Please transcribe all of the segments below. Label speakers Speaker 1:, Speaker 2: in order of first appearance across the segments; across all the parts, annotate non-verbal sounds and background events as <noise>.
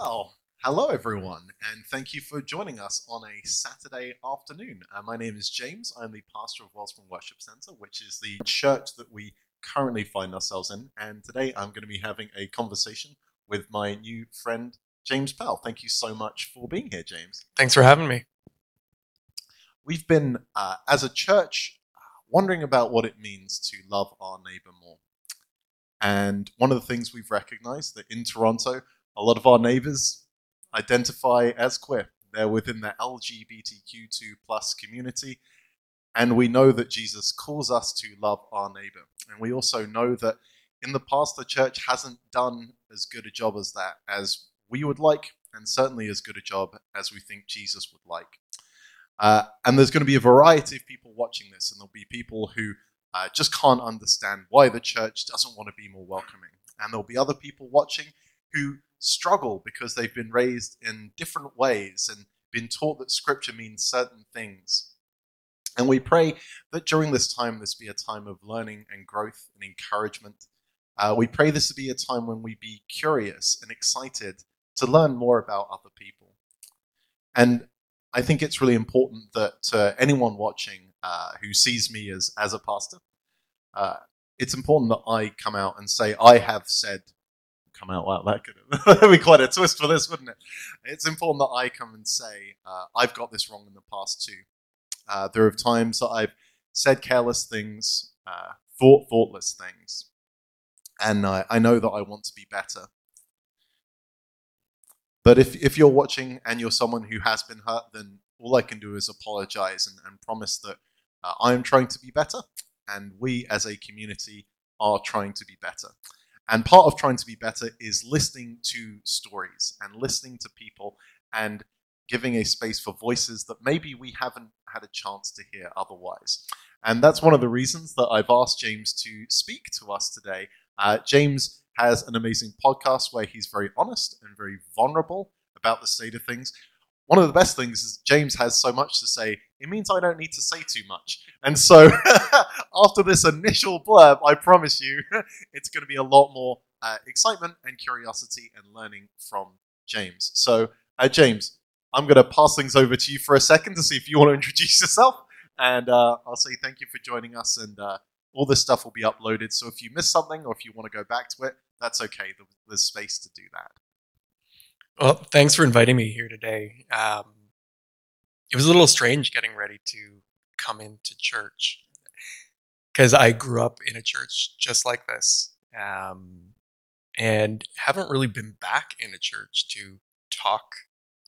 Speaker 1: Well, hello everyone, and thank you for joining us on a Saturday afternoon. Uh, my name is James. I'm the pastor of Wellspring Worship Centre, which is the church that we currently find ourselves in. And today I'm going to be having a conversation with my new friend, James Pell. Thank you so much for being here, James.
Speaker 2: Thanks for having me.
Speaker 1: We've been, uh, as a church, wondering about what it means to love our neighbour more. And one of the things we've recognized that in Toronto, a lot of our neighbors identify as queer. They're within the LGBTQ2 plus community. And we know that Jesus calls us to love our neighbor. And we also know that in the past, the church hasn't done as good a job as that as we would like, and certainly as good a job as we think Jesus would like. Uh, and there's going to be a variety of people watching this, and there'll be people who uh, just can't understand why the church doesn't want to be more welcoming. And there'll be other people watching who struggle because they've been raised in different ways and been taught that scripture means certain things. And we pray that during this time, this be a time of learning and growth and encouragement. Uh, we pray this to be a time when we be curious and excited to learn more about other people. And I think it's really important that uh, anyone watching uh, who sees me as, as a pastor, uh, it's important that I come out and say, I have said come out. like that could <laughs> be quite a twist for this, wouldn't it? It's important that I come and say, uh, I've got this wrong in the past too. Uh, there are times that I've said careless things, uh, thought thoughtless things, and I know that I want to be better. But if, if you're watching and you're someone who has been hurt, then all I can do is apologize and, and promise that uh, I am trying to be better, and we as a community are trying to be better. And part of trying to be better is listening to stories and listening to people and giving a space for voices that maybe we haven't had a chance to hear otherwise. And that's one of the reasons that I've asked James to speak to us today. Uh, James has an amazing podcast where he's very honest and very vulnerable about the state of things one of the best things is James has so much to say, it means I don't need to say too much. And so <laughs> after this initial blurb, I promise you, <laughs> it's going to be a lot more uh, excitement and curiosity and learning from James. So, uh, James, I'm going to pass things over to you for a second to see if you want to <laughs> introduce yourself. And uh, I'll say thank you for joining us. And uh, all this stuff will be uploaded. So if you miss something or if you want to go back to it, that's okay. There's space to do that.
Speaker 2: Well, thanks for inviting me here today. Um, it was a little strange getting ready to come into church because I grew up in a church just like this um, and haven't really been back in a church to talk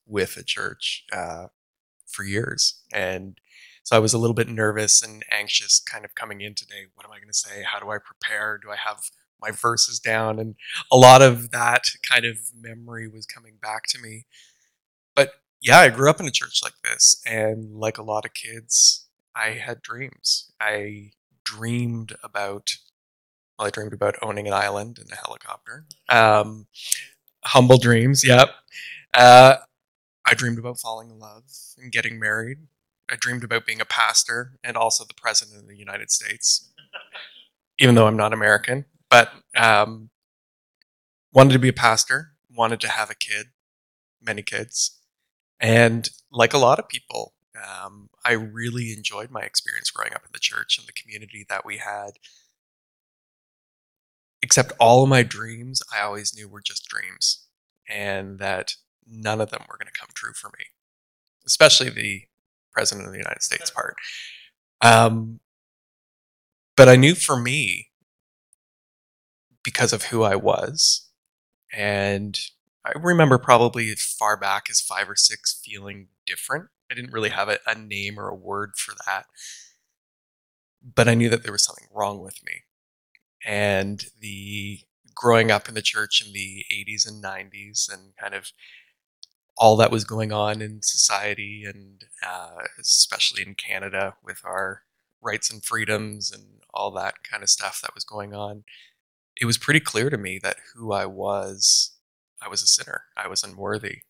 Speaker 2: with a church uh, for years. And so I was a little bit nervous and anxious kind of coming in today. What am I going to say? How do I prepare? Do I have my verses down and a lot of that kind of memory was coming back to me. But yeah i grew up in a church like this and like a lot of kids i had dreams. I dreamed about well i dreamed about owning an island and a helicopter. Um, humble dreams yep. Uh, i dreamed about falling in love and getting married. I dreamed about being a pastor and also the president of the united states even though i'm not american but um, wanted to be a pastor, wanted to have a kid, many kids, and like a lot of people, um, I really enjoyed my experience growing up in the church and the community that we had. Except all of my dreams, I always knew were just dreams, and that none of them were going to come true for me, especially the president of the United States part. Um, but I knew for me, because of who I was. And I remember probably far back as five or six feeling different. I didn't really have a, a name or a word for that. But I knew that there was something wrong with me. And the growing up in the church in the 80s and 90s and kind of all that was going on in society and uh, especially in Canada with our rights and freedoms and all that kind of stuff that was going on it was pretty clear to me that who I was, I was a sinner. I was unworthy.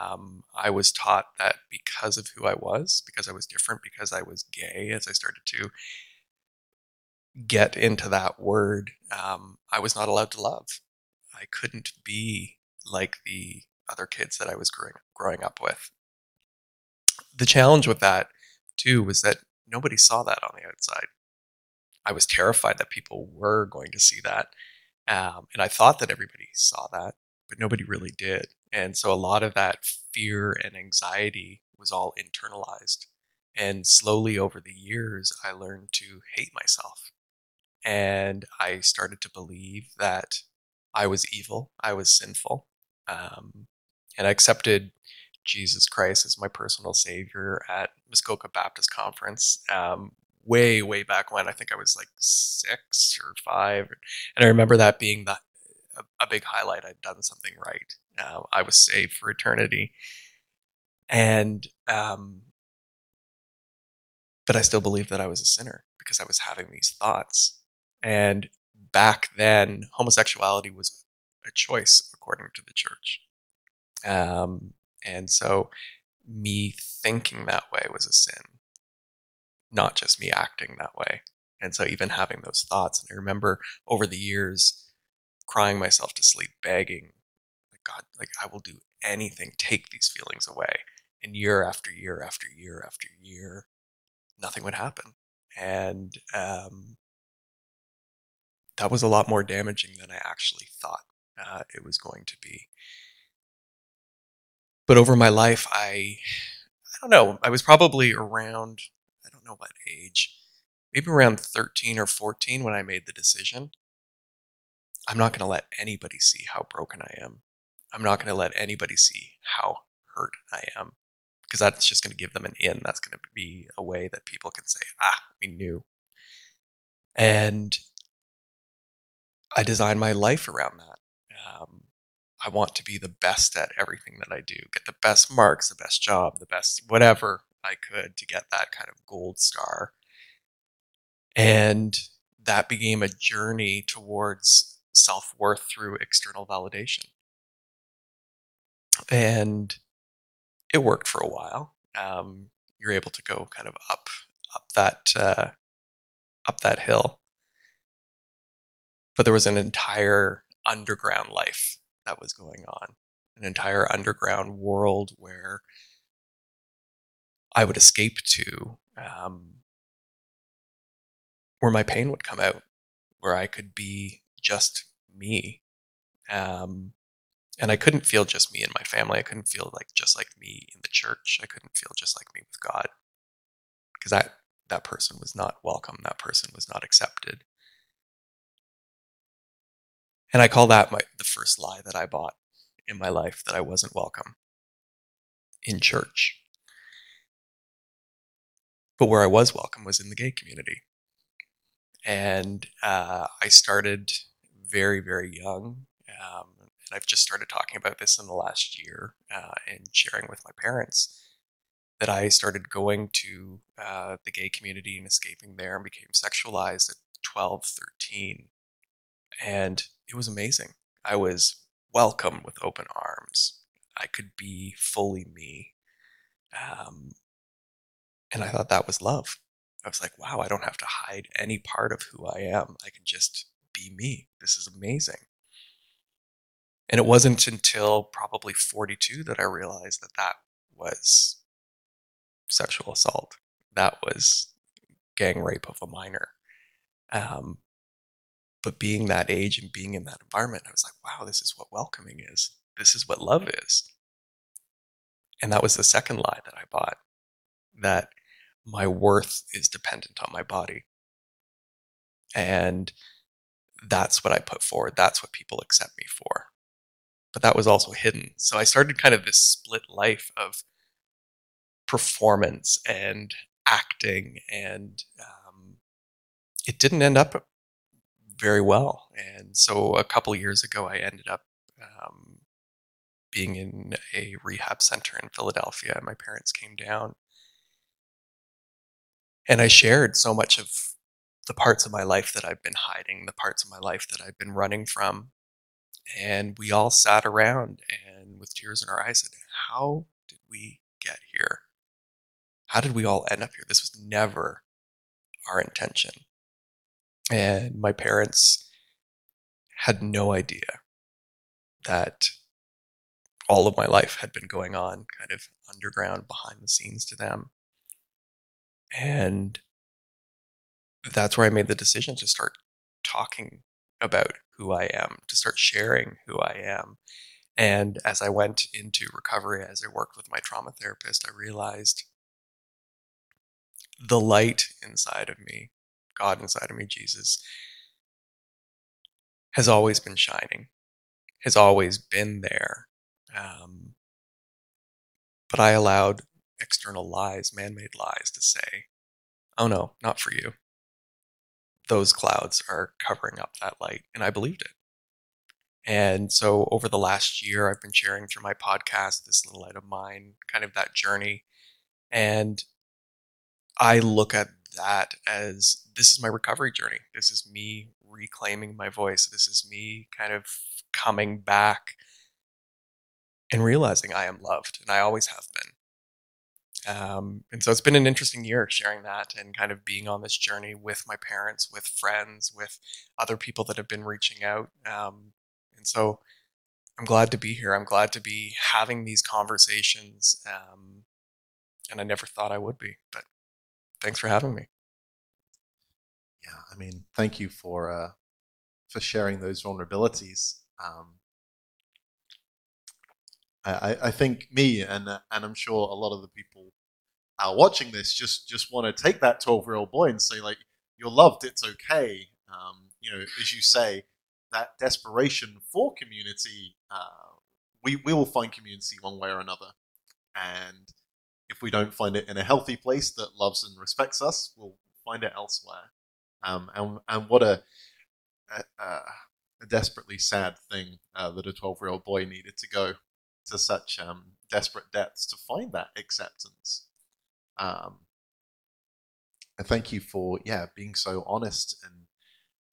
Speaker 2: Um, I was taught that because of who I was, because I was different, because I was gay, as I started to get into that word, um, I was not allowed to love. I couldn't be like the other kids that I was growing growing up with. The challenge with that too was that nobody saw that on the outside. I was terrified that people were going to see that, um, and I thought that everybody saw that, but nobody really did. And so a lot of that fear and anxiety was all internalized. And slowly over the years, I learned to hate myself. And I started to believe that I was evil, I was sinful. Um, and I accepted Jesus Christ as my personal savior at Muskoka Baptist Conference um, way, way back when. I think I was like six or five. And I remember that being the, a, a big highlight. I'd done something right. Uh, I was saved for eternity. And, um, but I still believed that I was a sinner because I was having these thoughts. And back then, homosexuality was a choice according to the church. Um, and so me thinking that way was a sin, not just me acting that way. And so even having those thoughts, and I remember over the years crying myself to sleep, begging, like, God, like, I will do anything, take these feelings away. And year after year after year after year, nothing would happen. And um, that was a lot more damaging than I actually thought uh, it was going to be. But over my life, I, I don't know, I was probably around, know what age, maybe around 13 or 14 when I made the decision. I'm not going to let anybody see how broken I am. I'm not going to let anybody see how hurt I am because that's just going to give them an in. That's going to be a way that people can say, ah, we knew. And I designed my life around that. Um, I want to be the best at everything that I do, get the best marks, the best job, the best whatever I could to get that kind of gold star. And that became a journey towards self worth through external validation. And it worked for a while. Um, you're able to go kind of up up that uh, up that hill, but there was an entire underground life that was going on, an entire underground world where I would escape to, um, where my pain would come out, where I could be just me. Um, and I couldn't feel just me and my family. I couldn't feel like just like me in the church. I couldn't feel just like me with God because that that person was not welcome. That person was not accepted. And I call that my the first lie that I bought in my life that I wasn't welcome in church. But where I was welcome was in the gay community. And uh, I started very, very young. Um, and I've just started talking about this in the last year uh, and sharing with my parents that I started going to uh, the gay community and escaping there and became sexualized at 12, 13. And it was amazing. I was welcomed with open arms. I could be fully me. Um, and I thought that was love. I was like, wow, I don't have to hide any part of who I am. I can just be me. This is amazing. And it wasn't until probably 42 that I realized that that was sexual assault. That was gang rape of a minor. Um, but being that age and being in that environment, I was like, wow, this is what welcoming is. This is what love is. And that was the second lie that I bought that my worth is dependent on my body. And that's what I put forward. That's what people accept me for. But that was also hidden. So I started kind of this split life of performance and acting. And um, it didn't end up very well. And so a couple years ago, I ended up um, being in a rehab center in Philadelphia. My parents came down. And I shared so much of the parts of my life that I've been hiding, the parts of my life that I've been running from. And we all sat around and with tears in our eyes said, How did we get here? How did we all end up here? This was never our intention. And my parents had no idea that all of my life had been going on kind of underground behind the scenes to them. And that's where I made the decision to start talking about who I am, to start sharing who I am. And as I went into recovery, as I worked with my trauma therapist, I realized the light inside of me, God inside of me, Jesus, has always been shining, has always been there. Um, but I allowed external lies, man made lies, to say, oh no, not for you. Those clouds are covering up that light. And I believed it. And so over the last year, I've been sharing through my podcast, This Little Light of Mine, kind of that journey. And I look at that as this is my recovery journey. This is me reclaiming my voice. This is me kind of coming back and realizing I am loved, and I always have. Um, and so it's been an interesting year sharing that and kind of being on this journey with my parents, with friends, with other people that have been reaching out. Um, and so I'm glad to be here. I'm glad to be having these conversations. Um, and I never thought I would be, but thanks for having me.
Speaker 1: Yeah, I mean, thank you for uh, for sharing those vulnerabilities. Um, I, I think me and uh, and I'm sure a lot of the people are watching this just just want to take that 12 year old boy and say like you're loved, it's okay. Um, you know, as you say, that desperation for community, uh, we we will find community one way or another, and if we don't find it in a healthy place that loves and respects us, we'll find it elsewhere. Um, and and what a a, a desperately sad thing uh, that a 12 year old boy needed to go to such um, desperate depths to find that acceptance. Um, and thank you for yeah being so honest and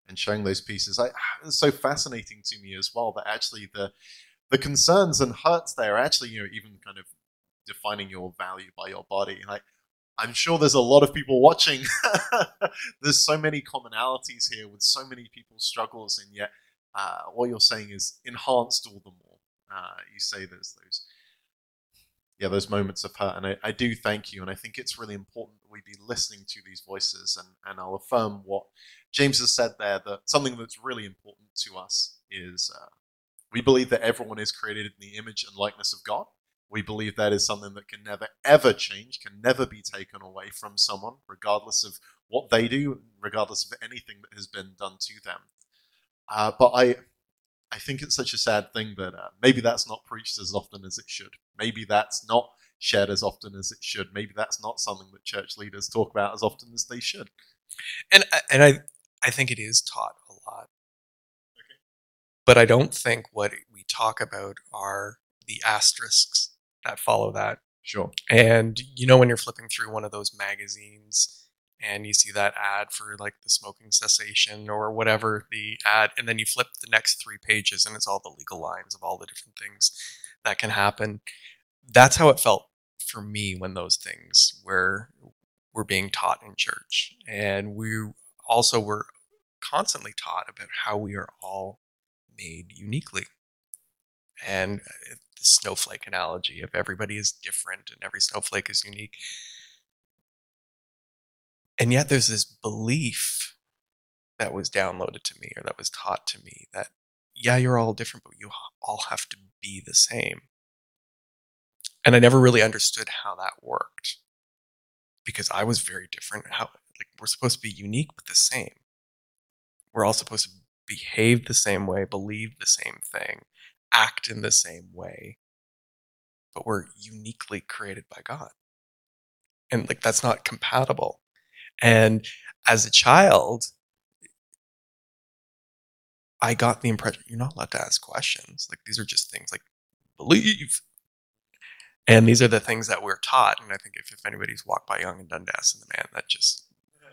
Speaker 1: and showing those pieces. I, <sighs> it's so fascinating to me as well that actually the the concerns and hurts there actually you know even kind of defining your value by your body. Like I'm sure there's a lot of people watching. <laughs> there's so many commonalities here with so many people's struggles, and yet uh, what you're saying is enhanced all the more. Uh, you say there's those, yeah, those moments of hurt, and I, I, do thank you, and I think it's really important that we be listening to these voices, and and I'll affirm what James has said there that something that's really important to us is uh, we believe that everyone is created in the image and likeness of God, we believe that is something that can never ever change, can never be taken away from someone, regardless of what they do, regardless of anything that has been done to them. Uh, but I, I think it's such a sad thing that uh, maybe that's not preached as often as it should. Maybe that's not shared as often as it should. Maybe that's not something that church leaders talk about as often as they should.
Speaker 2: And and I I think it is taught a lot. Okay. But I don't think what we talk about are the asterisks that follow that.
Speaker 1: Sure.
Speaker 2: And you know when you're flipping through one of those magazines and you see that ad for like the smoking cessation or whatever the ad and then you flip the next 3 pages and it's all the legal lines of all the different things that can happen. That's how it felt for me when those things were were being taught in church. And we also were constantly taught about how we are all made uniquely. And uh, the snowflake analogy of everybody is different and every snowflake is unique. And yet there's this belief that was downloaded to me or that was taught to me that, yeah, you're all different, but you all have to be the same. And I never really understood how that worked because I was very different. How, like, we're supposed to be unique but the same. We're all supposed to behave the same way, believe the same thing, act in the same way, but we're uniquely created by God. And like that's not compatible. And as a child, I got the impression you're not allowed to ask questions. Like these are just things like believe. And these are the things that we're taught. And I think if, if anybody's walked by Yonge and Dundas and the man that just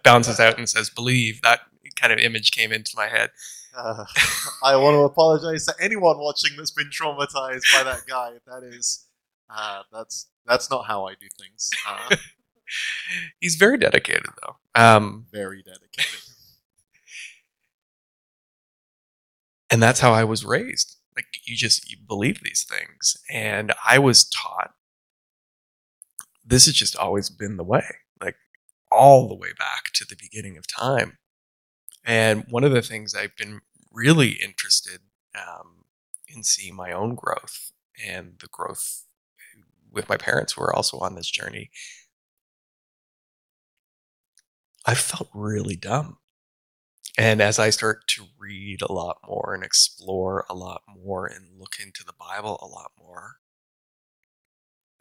Speaker 2: bounces out and says believe, that kind of image came into my head.
Speaker 1: Uh, <laughs> I want to apologize to anyone watching that's been traumatized by that guy. That is, uh, that's that's not how I do things. Uh,
Speaker 2: He's very dedicated, though. Um,
Speaker 1: very dedicated. <laughs>
Speaker 2: And that's how I was raised. Like you just you believe these things. And I was taught this has just always been the way, like all the way back to the beginning of time. And one of the things I've been really interested um, in seeing my own growth and the growth with my parents who are also on this journey. I felt really dumb. And as I start to read a lot more and explore a lot more and look into the Bible a lot more,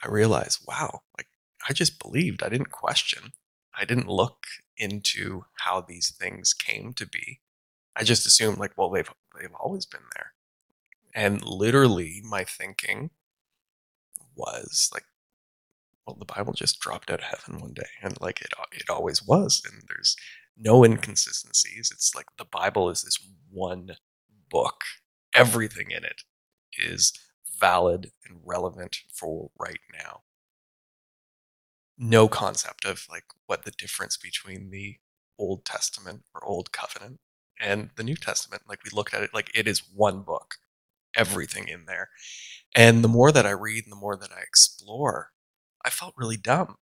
Speaker 2: I realize, wow, like I just believed. I didn't question. I didn't look into how these things came to be. I just assumed like, well, they've they've always been there. And literally my thinking was like, well, the Bible just dropped out of heaven one day, and like it it always was, and there's no inconsistencies. It's like the Bible is this one book. Everything in it is valid and relevant for right now. No concept of like what the difference between the Old Testament or Old Covenant and the New Testament. Like we looked at it like it is one book, everything in there. And the more that I read and the more that I explore, I felt really dumb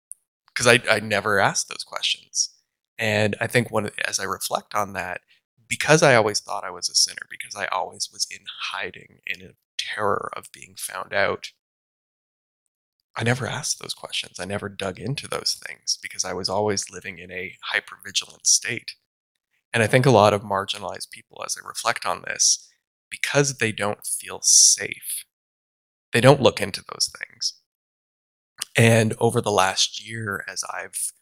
Speaker 2: because I, I never asked those questions. And I think when, as I reflect on that, because I always thought I was a sinner, because I always was in hiding in a terror of being found out, I never asked those questions. I never dug into those things because I was always living in a hypervigilant state. And I think a lot of marginalized people, as I reflect on this, because they don't feel safe, they don't look into those things. And over the last year, as I've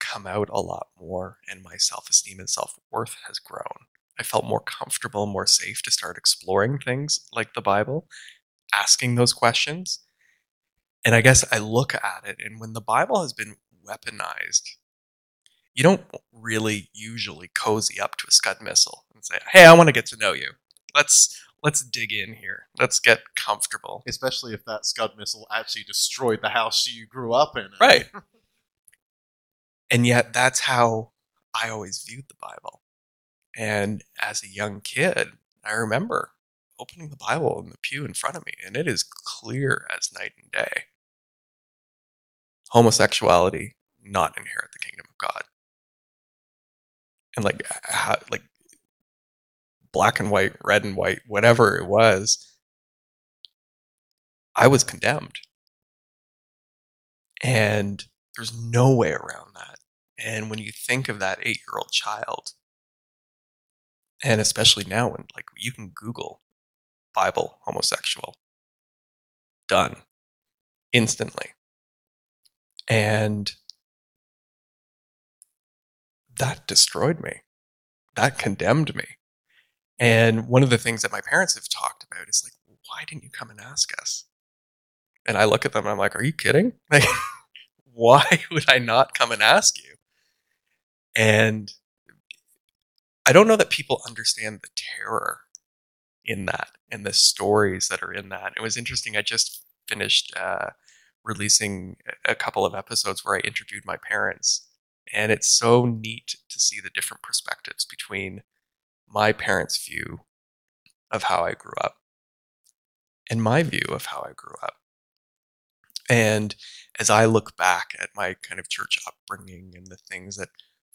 Speaker 2: come out a lot more and my self esteem and self worth has grown, I felt more comfortable, more safe to start exploring things like the Bible, asking those questions. And I guess I look at it, and when the Bible has been weaponized, you don't really usually cozy up to a Scud missile and say, "Hey, I want to get to know you. Let's let's dig in here. Let's get comfortable."
Speaker 1: Especially if that Scud missile actually destroyed the house you grew up in.
Speaker 2: Right. <laughs> and yet that's how I always viewed the Bible. And as a young kid, I remember opening the Bible in the pew in front of me, and it is clear as night and day. Homosexuality not inherit the kingdom of God and like how, like black and white, red and white, whatever it was, I was condemned. And there's no way around that. And when you think of that eight year old child, and especially now when like you can Google Bible homosexual, done instantly. And that destroyed me. That condemned me. And one of the things that my parents have talked about is like, why didn't you come and ask us? And I look at them and I'm like, are you kidding? <laughs> Like, why <laughs> would I not come and ask you? And I don't know that people understand the terror in that and the stories that are in that. It was interesting. I just finished uh, releasing a couple of episodes where I interviewed my parents and it's so neat to see the different perspectives between my parents' view of how I grew up and my view of how I grew up. And as I look back at my kind of church upbringing and the things that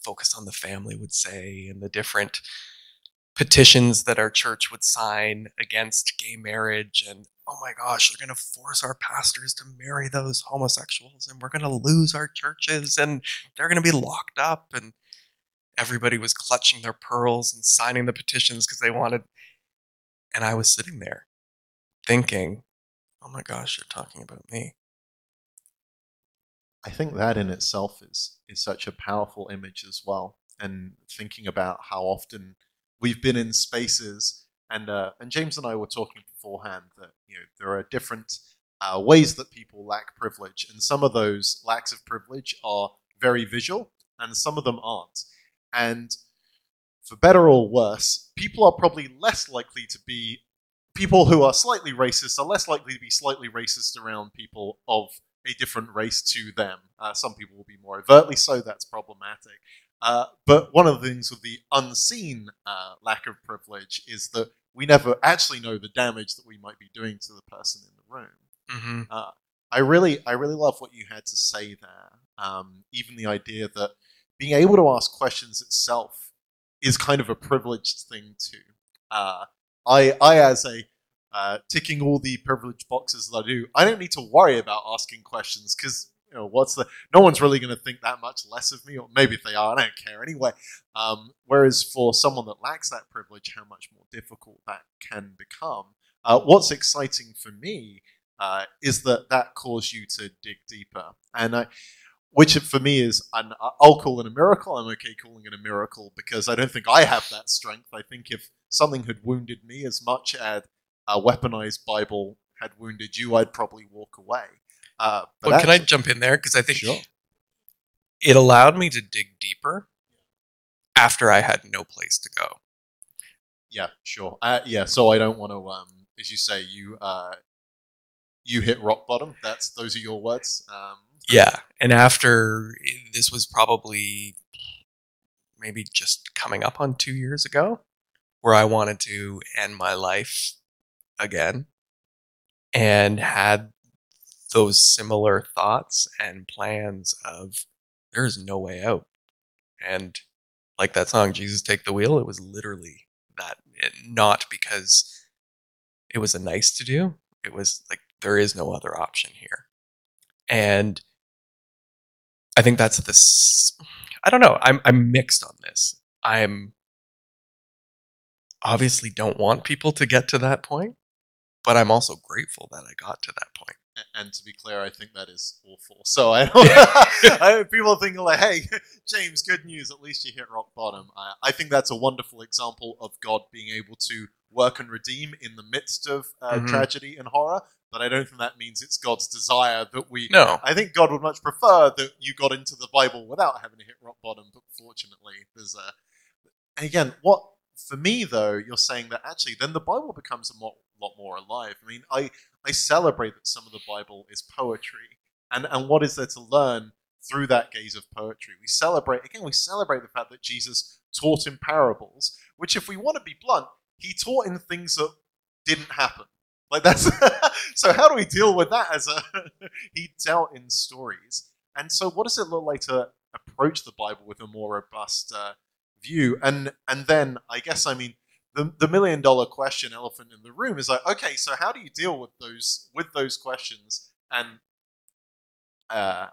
Speaker 2: Focus on the Family would say and the different petitions that our church would sign against gay marriage and oh my gosh they're going to force our pastors to marry those homosexuals and we're going to lose our churches and they're going to be locked up and everybody was clutching their pearls and signing the petitions because they wanted and i was sitting there thinking oh my gosh you're talking about me
Speaker 1: I think that in itself is is such a powerful image as well. And thinking about how often we've been in spaces and uh, and James and I were talking beforehand that you know there are different uh, ways that people lack privilege, and some of those lacks of privilege are very visual, and some of them aren't. And for better or worse, people are probably less likely to be people who are slightly racist are less likely to be slightly racist around people of a different race to them. Uh, some people will be more overtly so. That's problematic. Uh, but one of the things with the unseen uh, lack of privilege is that we never actually know the damage that we might be doing to the person in the room.
Speaker 2: hmm
Speaker 1: Uh, I really, I really love what you had to say there. Um, even the idea that being able to ask questions itself is kind of a privileged thing too. Uh, I, I as a uh, ticking all the privileged boxes that I do, I don't need to worry about asking questions because you know what's the no one's really going to think that much less of me, or maybe if they are, I don't care anyway. Um, whereas for someone that lacks that privilege, how much more difficult that can become. Uh, what's exciting for me uh, is that that caused you to dig deeper, and I, which for me is an, I'll call it a miracle. I'm okay calling it a miracle because I don't think I have that strength. I think if something had wounded me as much as a weaponized Bible had wounded you, I'd probably walk away. Uh, but
Speaker 2: Well, can I jump in there? Because I think
Speaker 1: Sure.
Speaker 2: it allowed me to dig deeper after I had no place to go.
Speaker 1: Yeah, sure. Uh, yeah, so I don't want to, um, as you say, you uh, you hit rock bottom. That's those are your words. Um,
Speaker 2: Yeah. And after this was probably maybe just coming up on two years ago, where I wanted to end my life again and had those similar thoughts and plans of there's no way out. And like that song, Jesus Take the Wheel, it was literally that. It, not because it was a nice to do, it was like there is no other option here. And I think that's this. I don't know. I'm I'm mixed on this. I'm obviously don't want people to get to that point, but I'm also grateful that I got to that point.
Speaker 1: and to be clear, I think that is awful. So I don't. <laughs> I, people think like, "Hey, James, good news. At least you hit rock bottom." I, I think that's a wonderful example of God being able to work and redeem in the midst of uh,
Speaker 2: Mhm.
Speaker 1: tragedy and horror. But I don't think that means it's God's desire that we
Speaker 2: No,
Speaker 1: I think God would much prefer that you got into the Bible without having to hit rock bottom. But fortunately, there's a. Again, what for me though, you're saying that actually then the Bible becomes a lot, lot more alive. I mean, I I celebrate that some of the Bible is poetry, and and what is there to learn through that gaze of poetry? We celebrate again. We celebrate the fact that Jesus taught in parables, which, if we want to be blunt, he taught in things that didn't happen. Like that's <laughs> so. How do we deal with that? As a <laughs> he dealt in stories, and so what does it look like to approach the Bible with a more robust uh, view? And and then I guess I mean the the million dollar question, elephant in the room, is like okay, so how do you deal with those with those questions? And uh,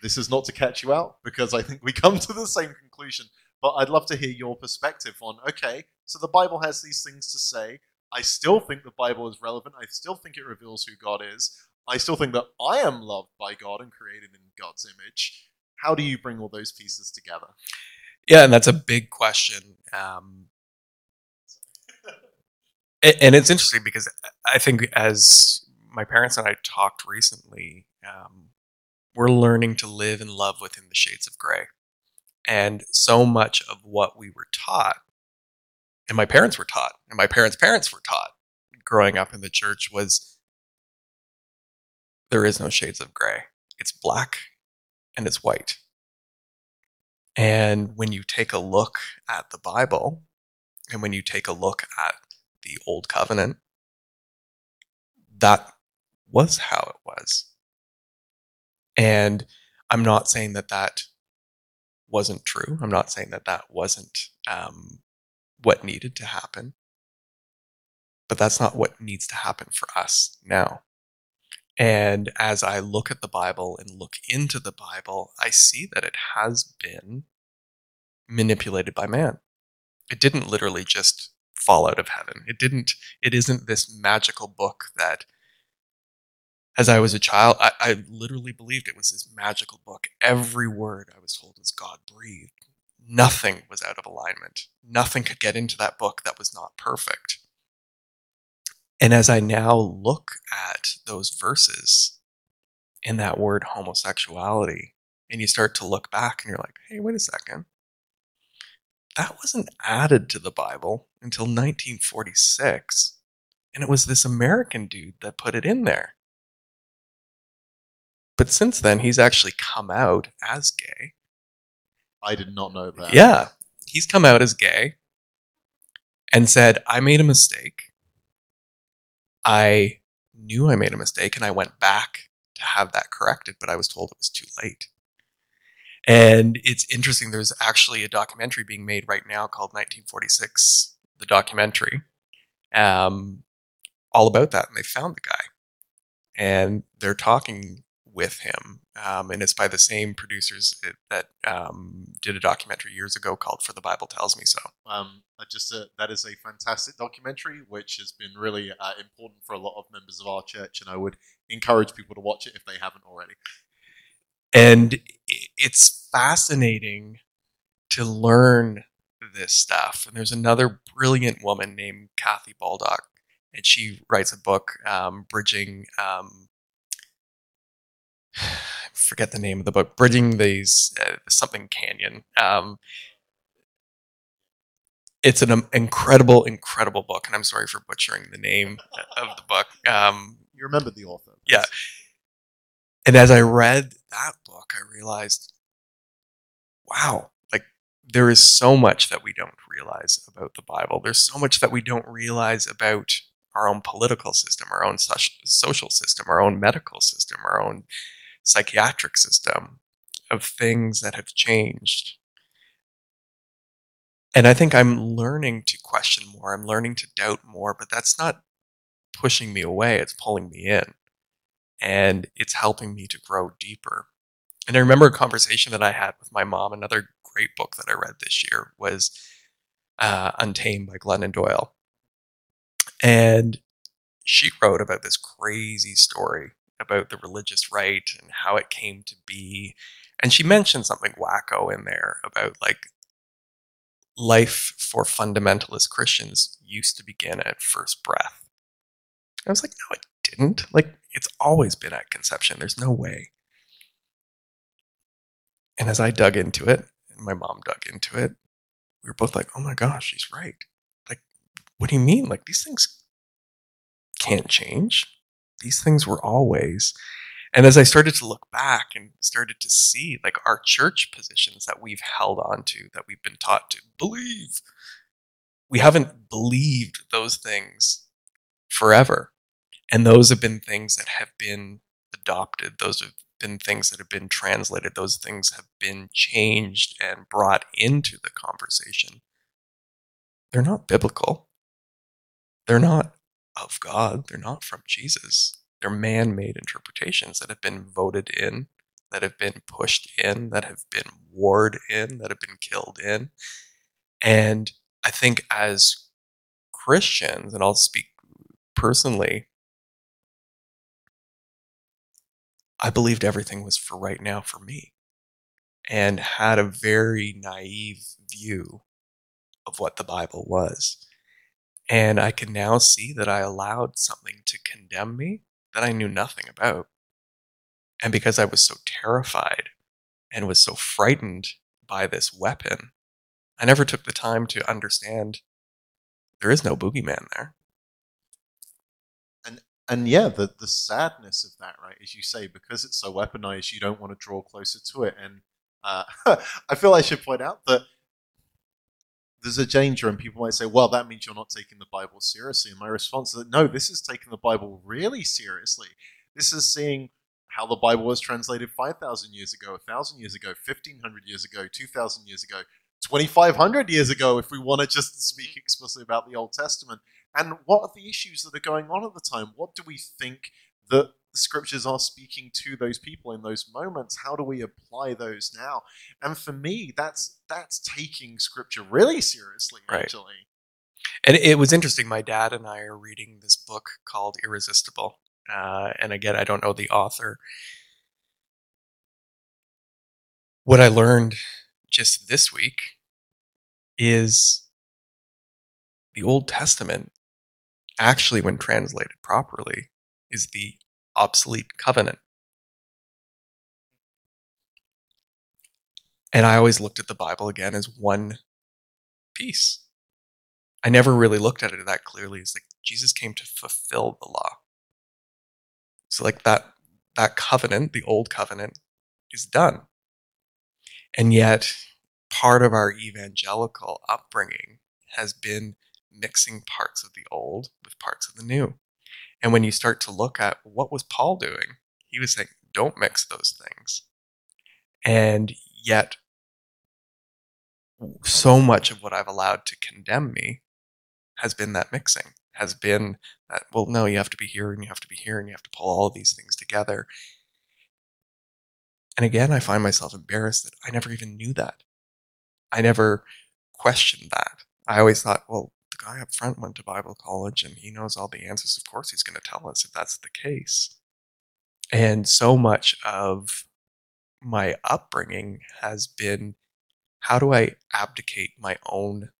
Speaker 1: this is not to catch you out because I think we <laughs> come to the same conclusion. But I'd love to hear your perspective on okay, so the Bible has these things to say. I still think the Bible is relevant. I still think it reveals who God is. I still think that I am loved by God and created in God's image. How do you bring all those pieces together?
Speaker 2: yeah, and that's a big question. Um, and it's interesting because I think as my parents and I talked recently, um, we're learning to live and love within the shades of gray. And so much of what we were taught, and my parents were taught, and my parents' parents were taught growing up in the church was there is no shades of gray. It's black and it's white. And when you take a look at the Bible, and when you take a look at the Old Covenant, that was how it was. And I'm not saying that that wasn't true. I'm not saying that that wasn't um, what needed to happen. But that's not what needs to happen for us now. And as I look at the Bible and look into the Bible, I see that it has been manipulated by man. It didn't literally just fall out of heaven. It didn't, it isn't this magical book that, as I was a child, I, I literally believed it was this magical book. Every word I was told was God breathed. Nothing was out of alignment. Nothing could get into that book that was not perfect. And as I now look at those verses in that word homosexuality, and you start to look back and you're like, hey, wait a second. That wasn't added to the Bible until 1946. And it was this American dude that put it in there. But since then, he's actually come out as gay.
Speaker 1: I did not know that.
Speaker 2: Yeah, he's come out as gay. and said, I made a mistake. I knew I made a mistake and I went back to have that corrected, but I was told it was too late. And it's interesting, there's actually a documentary being made right now called 1946, the documentary, um, all about that. And they found the guy and they're talking with him. Um, and it's by the same producers that um, did a documentary years ago called For the Bible Tells Me So.
Speaker 1: Um, just a, that is a fantastic documentary, which has been really uh, important for a lot of members of our church, and I would encourage people to watch it if they haven't already.
Speaker 2: And it's fascinating to learn this stuff. And there's another brilliant woman named Kathy Baldock, and she writes a book, um, Bridging. Um, <sighs> forget the name of the book, Bridging these uh, something Canyon. Um, it's an incredible, incredible book, and I'm sorry for butchering the name of the book. Um,
Speaker 1: you remember the author?
Speaker 2: Yeah. And as I read that book, I realized, wow, like there is so much that we don't realize about the Bible. There's so much that we don't realize about our own political system, our own social system, our own medical system, our own psychiatric system of things that have changed and I think I'm learning to question more. I'm learning to doubt more, but that's not pushing me away. It's pulling me in. And it's helping me to grow deeper. And I remember a conversation that I had with my mom. Another great book that I read this year was uh, Untamed by Glennon Doyle. And she wrote about this crazy story about the religious right and how it came to be. And she mentioned something wacko in there about like life for fundamentalist Christians used to begin at first breath. I was like, no, it didn't. Like, it's always been at conception. There's no way. And as I dug into it, and my mom dug into it, we were both like, oh my gosh, she's right. Like, what do you mean? Like, these things can't change. These things were always. And as I started to look back and started to see like our church positions that we've held on to, that we've been taught to believe, we haven't believed those things forever. And those have been things that have been adopted. Those have been things that have been translated. Those things have been changed and brought into the conversation. They're not biblical. They're not of God. They're not from Jesus. They're man made interpretations that have been voted in, that have been pushed in, that have been warred in, that have been killed in. And I think as Christians, and I'll speak personally, I believed everything was for right now for me and had a very naive view of what the Bible was. And I can now see that I allowed something to condemn me that I knew nothing about. And because I was so terrified and was so frightened by this weapon, I never took the time to understand there is no boogeyman there.
Speaker 1: And and yeah, the the sadness of that, right, as you say, because it's so weaponized, you don't want to draw closer to it. And uh, <laughs> I feel I should point out that there's a danger, and people might say, well, that means you're not taking the Bible seriously. And my response is that no, this is taking the Bible really seriously. This is seeing how the Bible was translated 5,000 years ago, 1,000 years ago, 1,500 years ago, 2,000 years ago, 2,500 years ago, if we want to just speak mm-hmm. explicitly about the Old Testament. And what are the issues that are going on at the time? What do we think that the scriptures are speaking to those people in those moments how do we apply those now? And for me that's that's taking scripture really seriously right. actually.
Speaker 2: And it was interesting my dad and i are reading this book called irresistible uh, and again i don't know the author. What i learned just this week is the old testament actually when translated properly is the obsolete covenant. And I always looked at the Bible again as one piece. I never really looked at it that clearly. It's like Jesus came to fulfill the law. So like that that covenant, the old covenant, is done. And yet part of our evangelical upbringing has been mixing parts of the old with parts of the new. And when you start to look at what was Paul doing, he was saying, don't mix those things. And yet, so much of what I've allowed to condemn me has been that mixing, has been that, well, no, you have to be here and you have to be here and you have to pull all of these things together. And again, I find myself embarrassed that I never even knew that. I never questioned that. I always thought, well, guy up front went to Bible college and he knows all the answers. Of course, he's going to tell us if that's the case. And so much of my upbringing has been how do I abdicate my own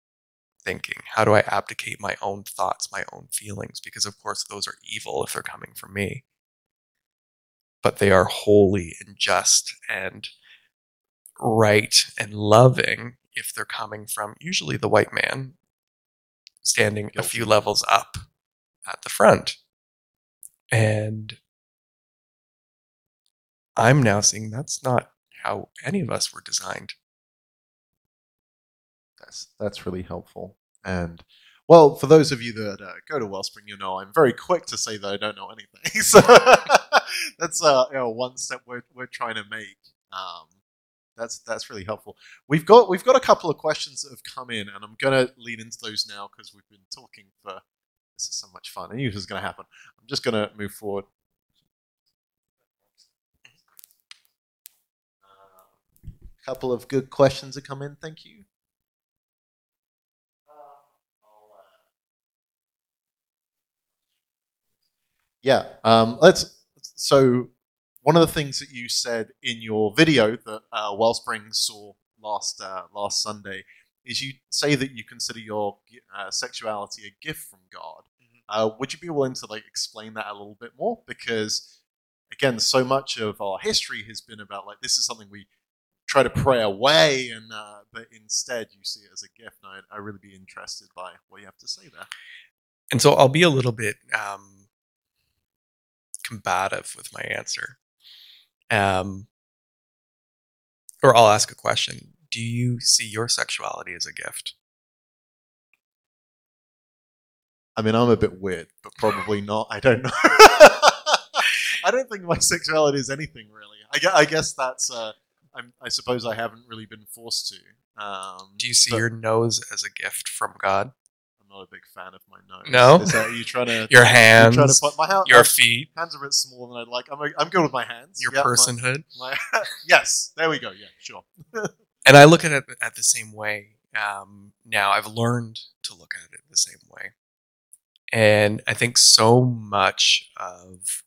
Speaker 2: thinking? How do I abdicate my own thoughts, my own feelings? Because, of course, those are evil if they're coming from me. But they are holy and just and right and loving if they're coming from usually the white man standing a few levels up at the front. And I'm now seeing that's not how any of us were designed.
Speaker 1: That's that's really helpful. And well, for those of you that uh, go to Wellspring, you know I'm very quick to say that I don't know anything. <laughs> so <laughs> that's uh, you know, one step we're we're trying to make. Um, that's that's really helpful. We've got we've got a couple of questions that have come in, and I'm going to lean into those now because we've been talking for. This is so much fun. I knew this was going to happen. I'm just going to move forward. A couple of good questions that come in. Thank you. Yeah, um, let's. So, one of the things that you said in your video that uh, Wellspring saw last uh, last Sunday is you say that you consider your uh, sexuality a gift from God. Mm-hmm. would you be willing to like explain that a little bit more? Because again, so much of our history has been about like this is something we try to pray away, and uh, but instead you see it as a gift. And I'd, I'd really be interested by what you have to say there.
Speaker 2: And so I'll be a little bit um, combative with my answer, um, or I'll ask a question: Do you see your sexuality as a gift?
Speaker 1: I mean, I'm a bit weird, but probably <laughs> not. I don't know. <laughs> I don't think my sexuality is anything really. I, I guess that's uh, I'm, i suppose I haven't really been forced to. Um,
Speaker 2: Do you see your nose as a gift from God?
Speaker 1: I'm not a big fan of my nose.
Speaker 2: No,
Speaker 1: is that are you trying <laughs> to
Speaker 2: your hands? Trying to
Speaker 1: put my hand,
Speaker 2: your feet.
Speaker 1: Hands are a bit smaller than I'd like. I'm, a, I'm good with my hands.
Speaker 2: Your yep, personhood.
Speaker 1: My, <laughs> my yes, there we go. Yeah, sure. <laughs>
Speaker 2: and I look at it at the same way. Um, now I've learned to look at it the same way, and I think so much of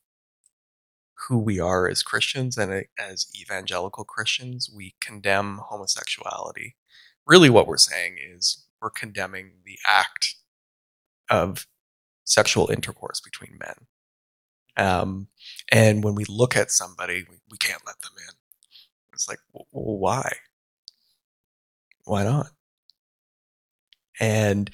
Speaker 2: who we are as Christians and as evangelical Christians, we condemn homosexuality. Really, what we're saying is we're condemning the act of sexual intercourse between men. Um, and when we look at somebody, we, we can't let them in. It's like, well, why? Why not? And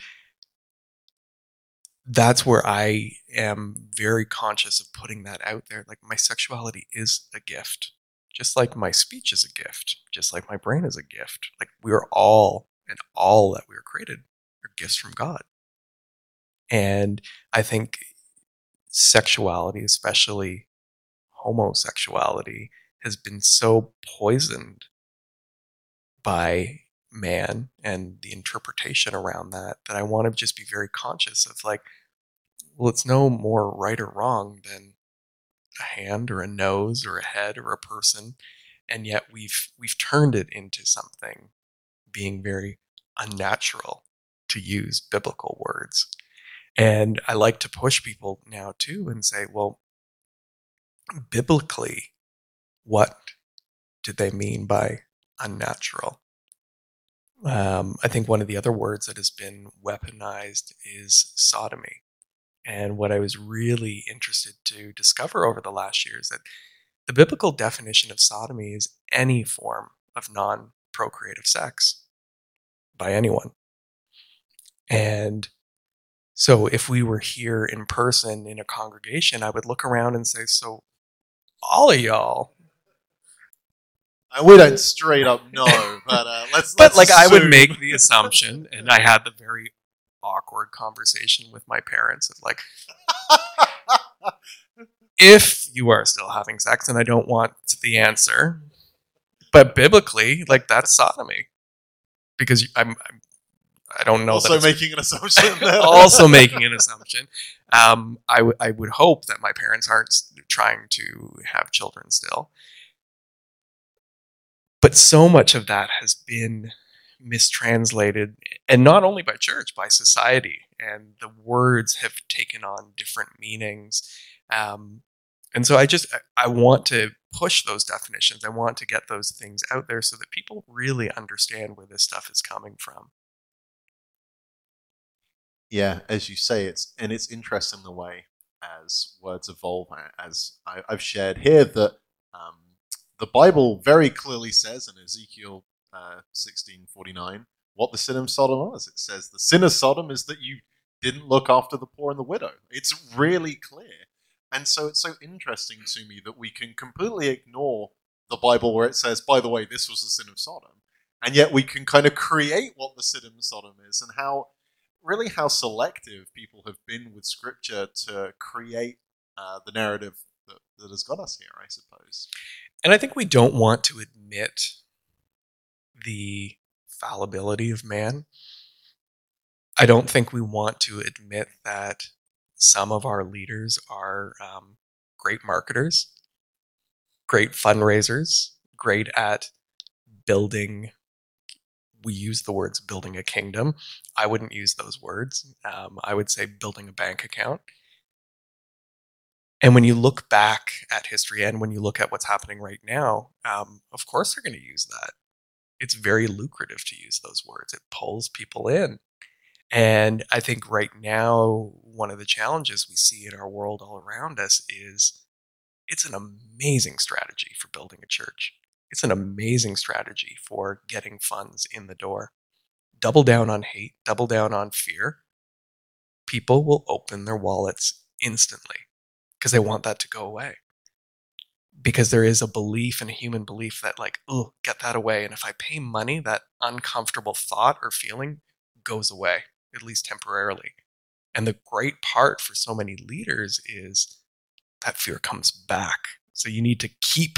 Speaker 2: that's where I am very conscious of putting that out there. Like my sexuality is a gift, just like my speech is a gift, just like my brain is a gift. Like we are all and all that we are created are gifts from God. And I think sexuality, especially homosexuality, has been so poisoned by man and the interpretation around that that I want to just be very conscious of like well, it's no more right or wrong than a hand or a nose or a head or a person, and yet we've we've turned it into something being very unnatural to use biblical words. And I like to push people now too and say, well, biblically, what did they mean by unnatural? Um, I think one of the other words that has been weaponized is sodomy. And what I was really interested to discover over the last year is that the biblical definition of sodomy is any form of non procreative sex by anyone. And so if we were here in person in a congregation, I would look around and say, So, all of y'all.
Speaker 1: And We don't straight up know, but uh, <laughs> let's.
Speaker 2: but
Speaker 1: let's
Speaker 2: like,
Speaker 1: assume.
Speaker 2: I would make the assumption, and I had the very awkward conversation with my parents of like, <laughs> if you are still having sex, and I don't want the answer, but biblically, like that's sodomy, because I'm, I'm I don't know.
Speaker 1: also making an assumption. <laughs>
Speaker 2: also <laughs> making an assumption. Um, I, w- I would hope that my parents aren't trying to have children still. But so much of that has been mistranslated, and not only by church, by society. And the words have taken on different meanings. Um, and so I just I- want to push those definitions. I want to get those things out there so that people really understand where this stuff is coming from.
Speaker 1: yeah, as you say, it's and it's interesting the way as words evolve. As I, I've shared here, that um, the Bible very clearly says in Ezekiel uh, sixteen forty nine what the sin of Sodom was. It says the sin of Sodom is that you didn't look after the poor and the widow. It's really clear, and so it's so interesting to me that we can completely ignore the Bible where it says, by the way, this was the sin of Sodom, and yet we can kind of create what the sin of Sodom is and how really how selective people have been with scripture to create uh, the narrative that, that has got us here, I suppose.
Speaker 2: And I think we don't want to admit the fallibility of man. I don't think we want to admit that some of our leaders are um, great marketers, great fundraisers, great at building. We use the words building a kingdom. I wouldn't use those words. Um, I would say building a bank account. And when you look back at history and when you look at what's happening right now, um, of course they're going to use that. It's very lucrative to use those words. It pulls people in. And I think right now, one of the challenges we see in our world all around us is it's an amazing strategy for building a church. It's an amazing strategy for getting funds in the door. Double down on hate, double down on fear. People will open their wallets instantly because they want that to go away. Because there is a belief and a human belief that, like, oh, get that away. And if I pay money, that uncomfortable thought or feeling goes away, at least temporarily. And the great part for so many leaders is that fear comes back. So you need to keep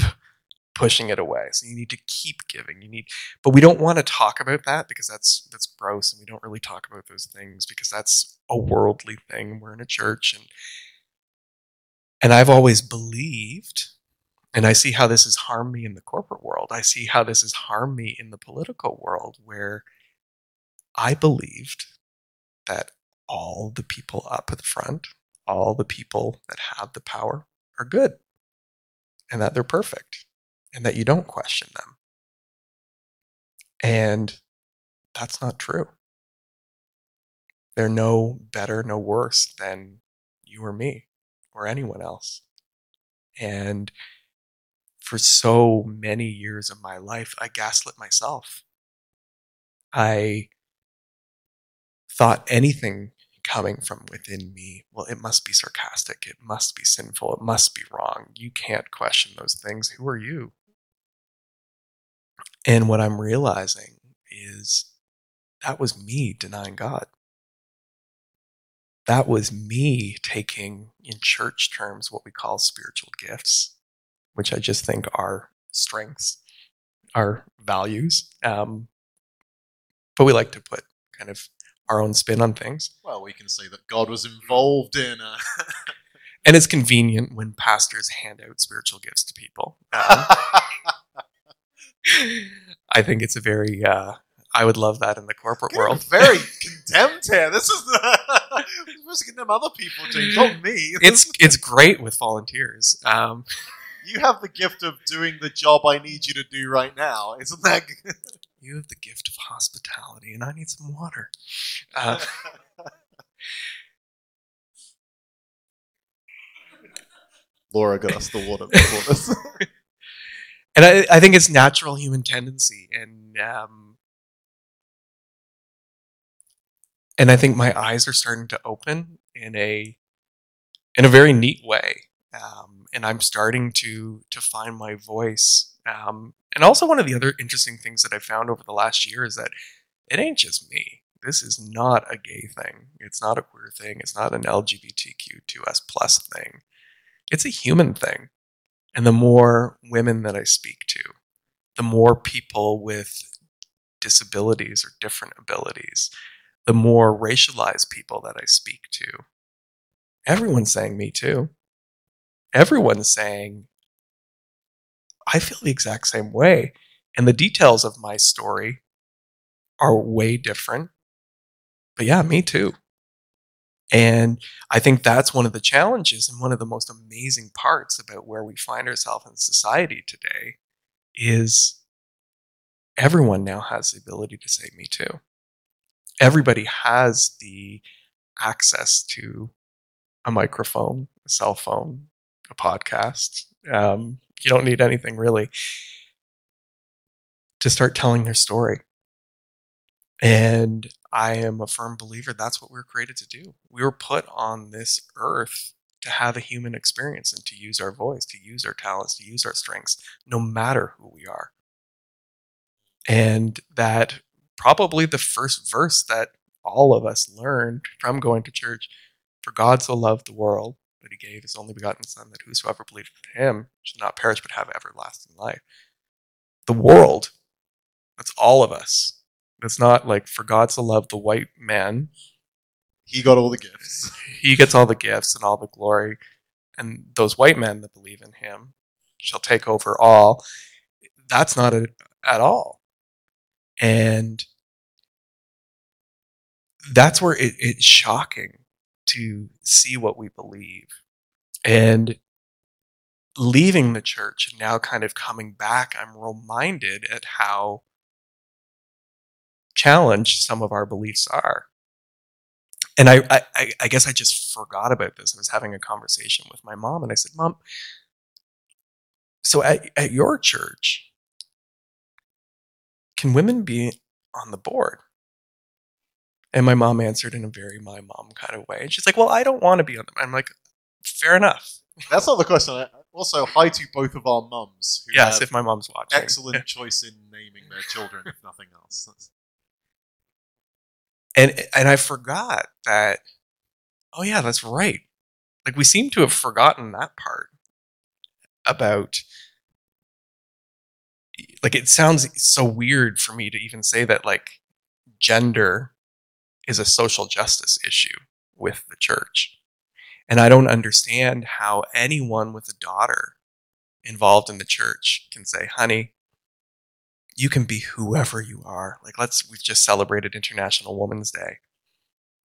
Speaker 2: pushing it away. So you need to keep giving. You need but we don't want to talk about that because that's that's gross and we don't really talk about those things because that's a worldly thing. We're in a church and and I've always believed and I see how this has harmed me in the corporate world. I see how this has harmed me in the political world where I believed that all the people up at the front, all the people that have the power are good and that they're perfect and that you don't question them. And that's not true. They're no better, no worse than you or me or anyone else. And for so many years of my life, I gaslit myself. I thought anything coming from within me, well, it must be sarcastic. It must be sinful. It must be wrong. You can't question those things. Who are you? And what I'm realizing is that was me denying God. That was me taking, in church terms, what we call spiritual gifts, which I just think are strengths, are values. Um, but we like to put kind of our own spin on things.
Speaker 1: Well, we can say that God was involved in. Uh, <laughs>
Speaker 2: And it's convenient when pastors hand out spiritual gifts to people. Um, <laughs> I think it's a very, uh, I would love that in the corporate world.
Speaker 1: very <laughs> condemned here. This is the. Supposed to condemn other people, James, not me.
Speaker 2: It's it's great with volunteers. Um,
Speaker 1: you have the gift of doing the job I need you to do right now. Isn't that?
Speaker 2: You have the gift of hospitality, and I need some water. Uh, <laughs>
Speaker 1: Laura got us the water <laughs> before this.
Speaker 2: and I, I think it's natural human tendency, and um, and I think my eyes are starting to open in a in a very neat way, um, and I'm starting to to find my voice. Um, and also, one of the other interesting things that I found over the last year is that it ain't just me. this is not a gay thing. It's not a queer thing. It's not an LGBTQ2S plus thing. It's a human thing. And the more women that I speak to, the more people with disabilities or different abilities, the more racialized people that I speak to, everyone's saying me too. Everyone's saying, I feel the exact same way. And the details of my story are way different. But yeah, me too. And I think that's one of the challenges and one of the most amazing parts about where we find ourselves in society today is everyone now has the ability to say me too. Everybody has the access to a microphone, a cell phone, a podcast. Um, you don't need anything really to start telling their story. And I am a firm believer that's what we are created to do. We were put on this earth to have a human experience and to use our voice, to use our talents, to use our strengths, no matter who we are. And that probably the first verse that all of us learned from going to church for God so loved the world that he gave his only begotten Son, that whosoever believeth in him should not perish but have everlasting life. The world, that's all of us. It's not like for God to love the white man.
Speaker 1: He got all the gifts.
Speaker 2: He gets all the gifts and all the glory. And those white men that believe in him shall take over all. That's not it at all. And that's where it, it's shocking to see what we believe. And leaving the church and now kind of coming back, I'm reminded at how challenged some of our beliefs are. And I, I, I guess I just forgot about this. I was having a conversation with my mom, and I said, "Mom, so at, at your church, can women be on the board?" And my mom answered in a very my mom kind of way. And she's like, Well, I don't want to be on them. I'm like, Fair enough.
Speaker 1: That's not the question. Also, hi to both of our mums.
Speaker 2: yes, if my mom's watching.
Speaker 1: Excellent choice in naming their children, if nothing else. That's...
Speaker 2: And and I forgot that. Oh yeah, that's right. Like we seem to have forgotten that part about. Like it sounds so weird for me to even say that like gender is a social justice issue with the church. And I don't understand how anyone with a daughter involved in the church can say, honey, you can be whoever you are. Like, let's, we've just celebrated International Women's Day,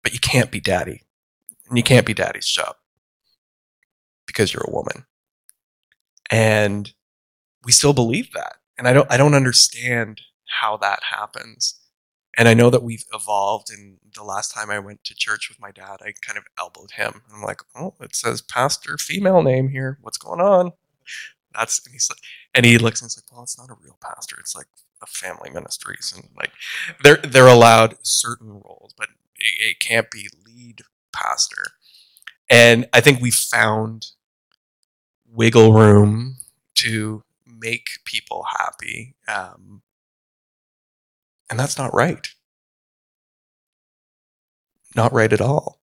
Speaker 2: but you can't be daddy. And you can't be daddy's job because you're a woman. And we still believe that. And I don't, I don't understand how that happens. And I know that we've evolved. And the last time I went to church with my dad, I kind of elbowed him. I'm like, oh, it says pastor female name here. What's going on? That's and he's like, and he looks and he's like, well, it's not a real pastor. It's like a family ministries, and like they're they're allowed certain roles, but it, it can't be lead pastor. And I think we found wiggle room to make people happy. Um, and that's not right. Not right at all.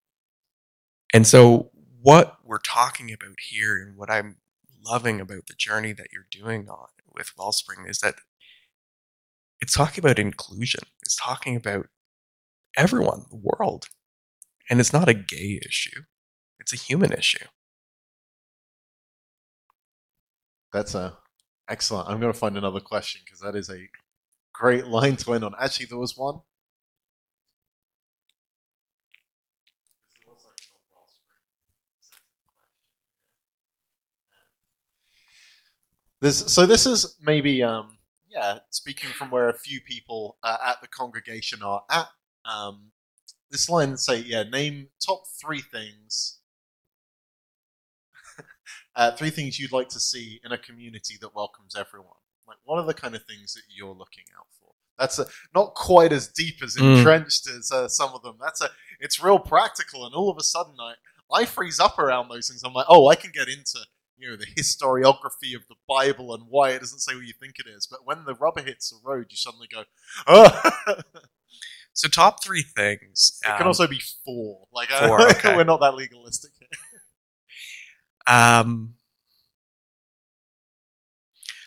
Speaker 2: And so, what we're talking about here and what I'm loving about the journey that you're doing on with Wellspring is that it's talking about inclusion. It's talking about everyone, the world. And it's not a gay issue, it's a human issue.
Speaker 1: That's a excellent. I'm going to find another question because that is a great <laughs> line to end on. Actually, there was one. So this is maybe um, yeah speaking from where a few people uh, at the congregation are at um, this line say yeah name top three things <laughs> uh, three things you'd like to see in a community that welcomes everyone like, what are the kind of things that you're looking out for? That's a, not quite as deep as mm. entrenched mm. as uh, some of them. That's a, it's real practical, and all of a sudden, I, I freeze up around those things. I'm like, oh, I can get into you know the historiography of the Bible and why it doesn't say what you think it is. But when the rubber hits the road, you suddenly go, oh. <laughs>
Speaker 2: So top three things.
Speaker 1: It can
Speaker 2: um,
Speaker 1: also be four. Like
Speaker 2: Four,
Speaker 1: I, <laughs>
Speaker 2: okay.
Speaker 1: we're not that legalistic. here.
Speaker 2: Um,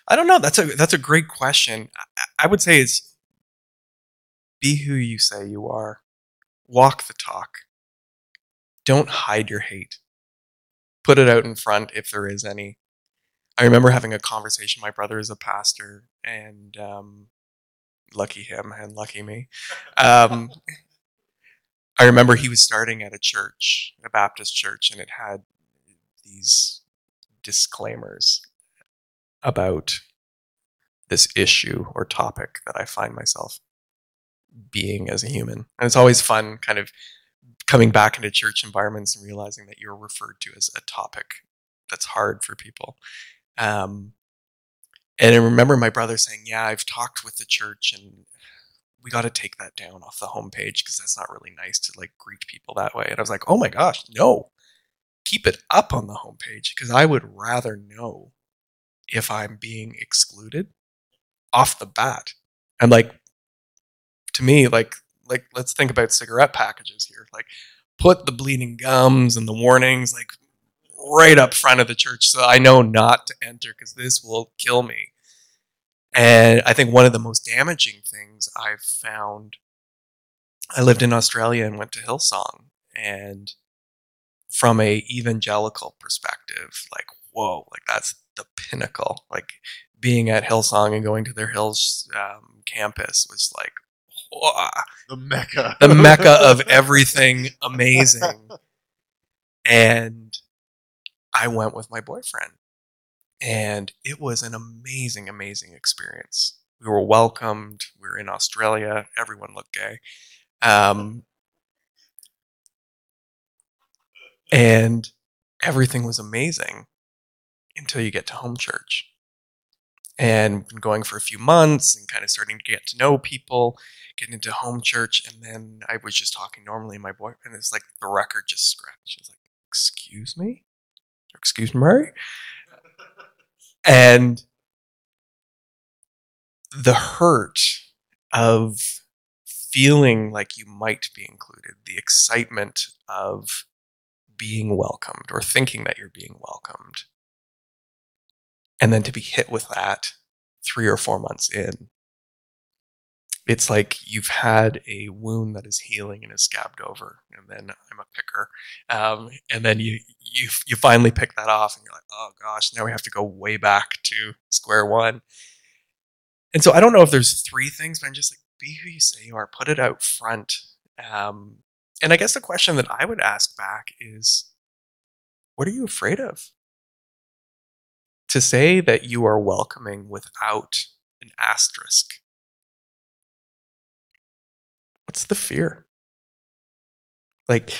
Speaker 2: I don't know. That's a that's a great question. I, I would say it's be who you say you are. Walk the talk. Don't hide your hate. Put it out in front if there is any. I remember having a conversation. My brother is a pastor, and um, lucky him and lucky me. Um, I remember he was starting at a church, a Baptist church, and it had these disclaimers about this issue or topic that I find myself being as a human. And it's always fun kind of coming back into church environments and realizing that you're referred to as a topic that's hard for people. Um, and I remember my brother saying, Yeah, I've talked with the church and we got to take that down off the homepage because that's not really nice to like greet people that way. And I was like, Oh my gosh, no, keep it up on the homepage because I would rather know if I'm being excluded off the bat. And like, to me, like, like let's think about cigarette packages here. Like, put the bleeding gums and the warnings like right up front of the church so I know not to enter because this will kill me. And I think one of the most damaging things I've found, I lived in Australia and went to Hillsong, and from a evangelical perspective, like whoa, like that's the pinnacle. Like being at Hillsong and going to their Hills um, campus was like whoa,
Speaker 1: The mecca.
Speaker 2: the mecca of <laughs> everything amazing. And I went with my boyfriend, and it was an amazing, amazing experience. We were welcomed. We were in Australia. Everyone looked gay. Um, and everything was amazing until you get to home church. And been going for a few months and kind of starting to get to know people, getting into home church, and then I was just talking normally, and my boyfriend is like the record just scratched. He's like, "Excuse me, excuse me, Mary," and the hurt of feeling like you might be included, the excitement of being welcomed or thinking that you're being welcomed, and then to be hit with that three or four months in it's like you've had a wound that is healing and is scabbed over and then i'm a picker. Um, and then you you you finally pick that off and you're like oh gosh now we have to go way back to square one. And so i don't know if there's three things but i'm just like be who you say you are. Put it out front. Um, and i guess the question that i would ask back is what are you afraid of to say that you are welcoming without an asterisk. What's the fear? Like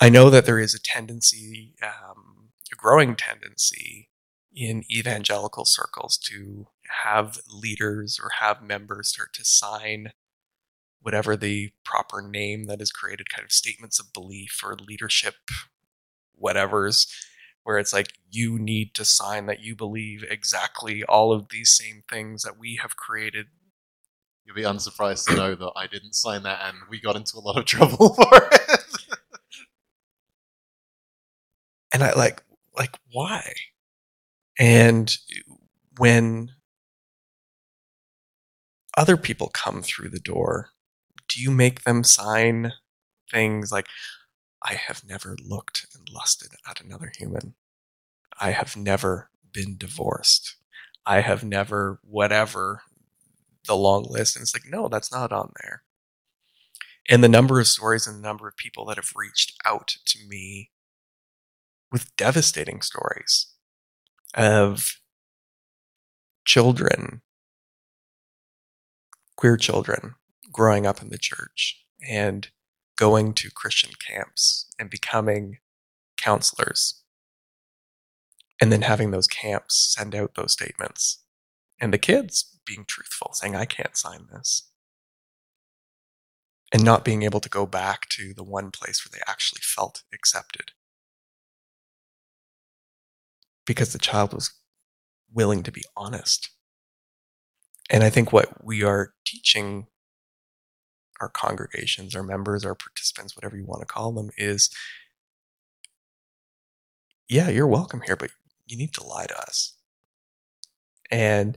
Speaker 2: i know that there is a tendency um, a growing tendency in evangelical circles to have leaders or have members start to sign whatever the proper name that is created kind of statements of belief or leadership whatever's where it's like you need to sign that you believe exactly all of these same things that we have created
Speaker 1: You'll be unsurprised to know that I didn't sign that, and we got into a lot of <laughs> trouble for it.
Speaker 2: and I like like why? And when other people come through the door, do you make them sign things like I have never looked and lusted at another human. I have never been divorced. I have never whatever the long list and it's like no, that's not on there. And the number of stories and the number of people that have reached out to me with devastating stories of children, queer children, growing up in the church and going to Christian camps and becoming counselors. And then having those camps send out those statements. And the kids being truthful, saying, I can't sign this. And not being able to go back to the one place where they actually felt accepted because the child was willing to be honest. And I think what we are teaching our congregations, our members, our participants, whatever you want to call them, is yeah, you're welcome here, but you need to lie to us. And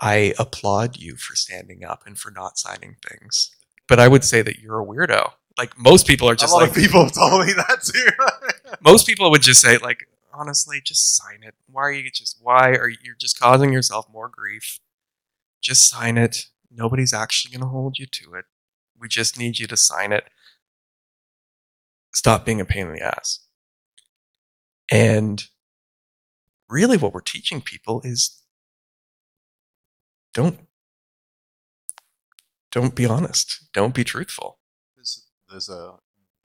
Speaker 2: I applaud you for standing up and for not signing things. But I would say that you're a weirdo. Like most people are just
Speaker 1: a lot
Speaker 2: like
Speaker 1: of people have <laughs> told me that too. <laughs>
Speaker 2: most people would just say like honestly just sign it. Why are you just why are you you're just causing yourself more grief? Just sign it. Nobody's actually going to hold you to it. We just need you to sign it. Stop being a pain in the ass. And really what we're teaching people is don't don't be honest. Don't be truthful.
Speaker 1: there's, there's a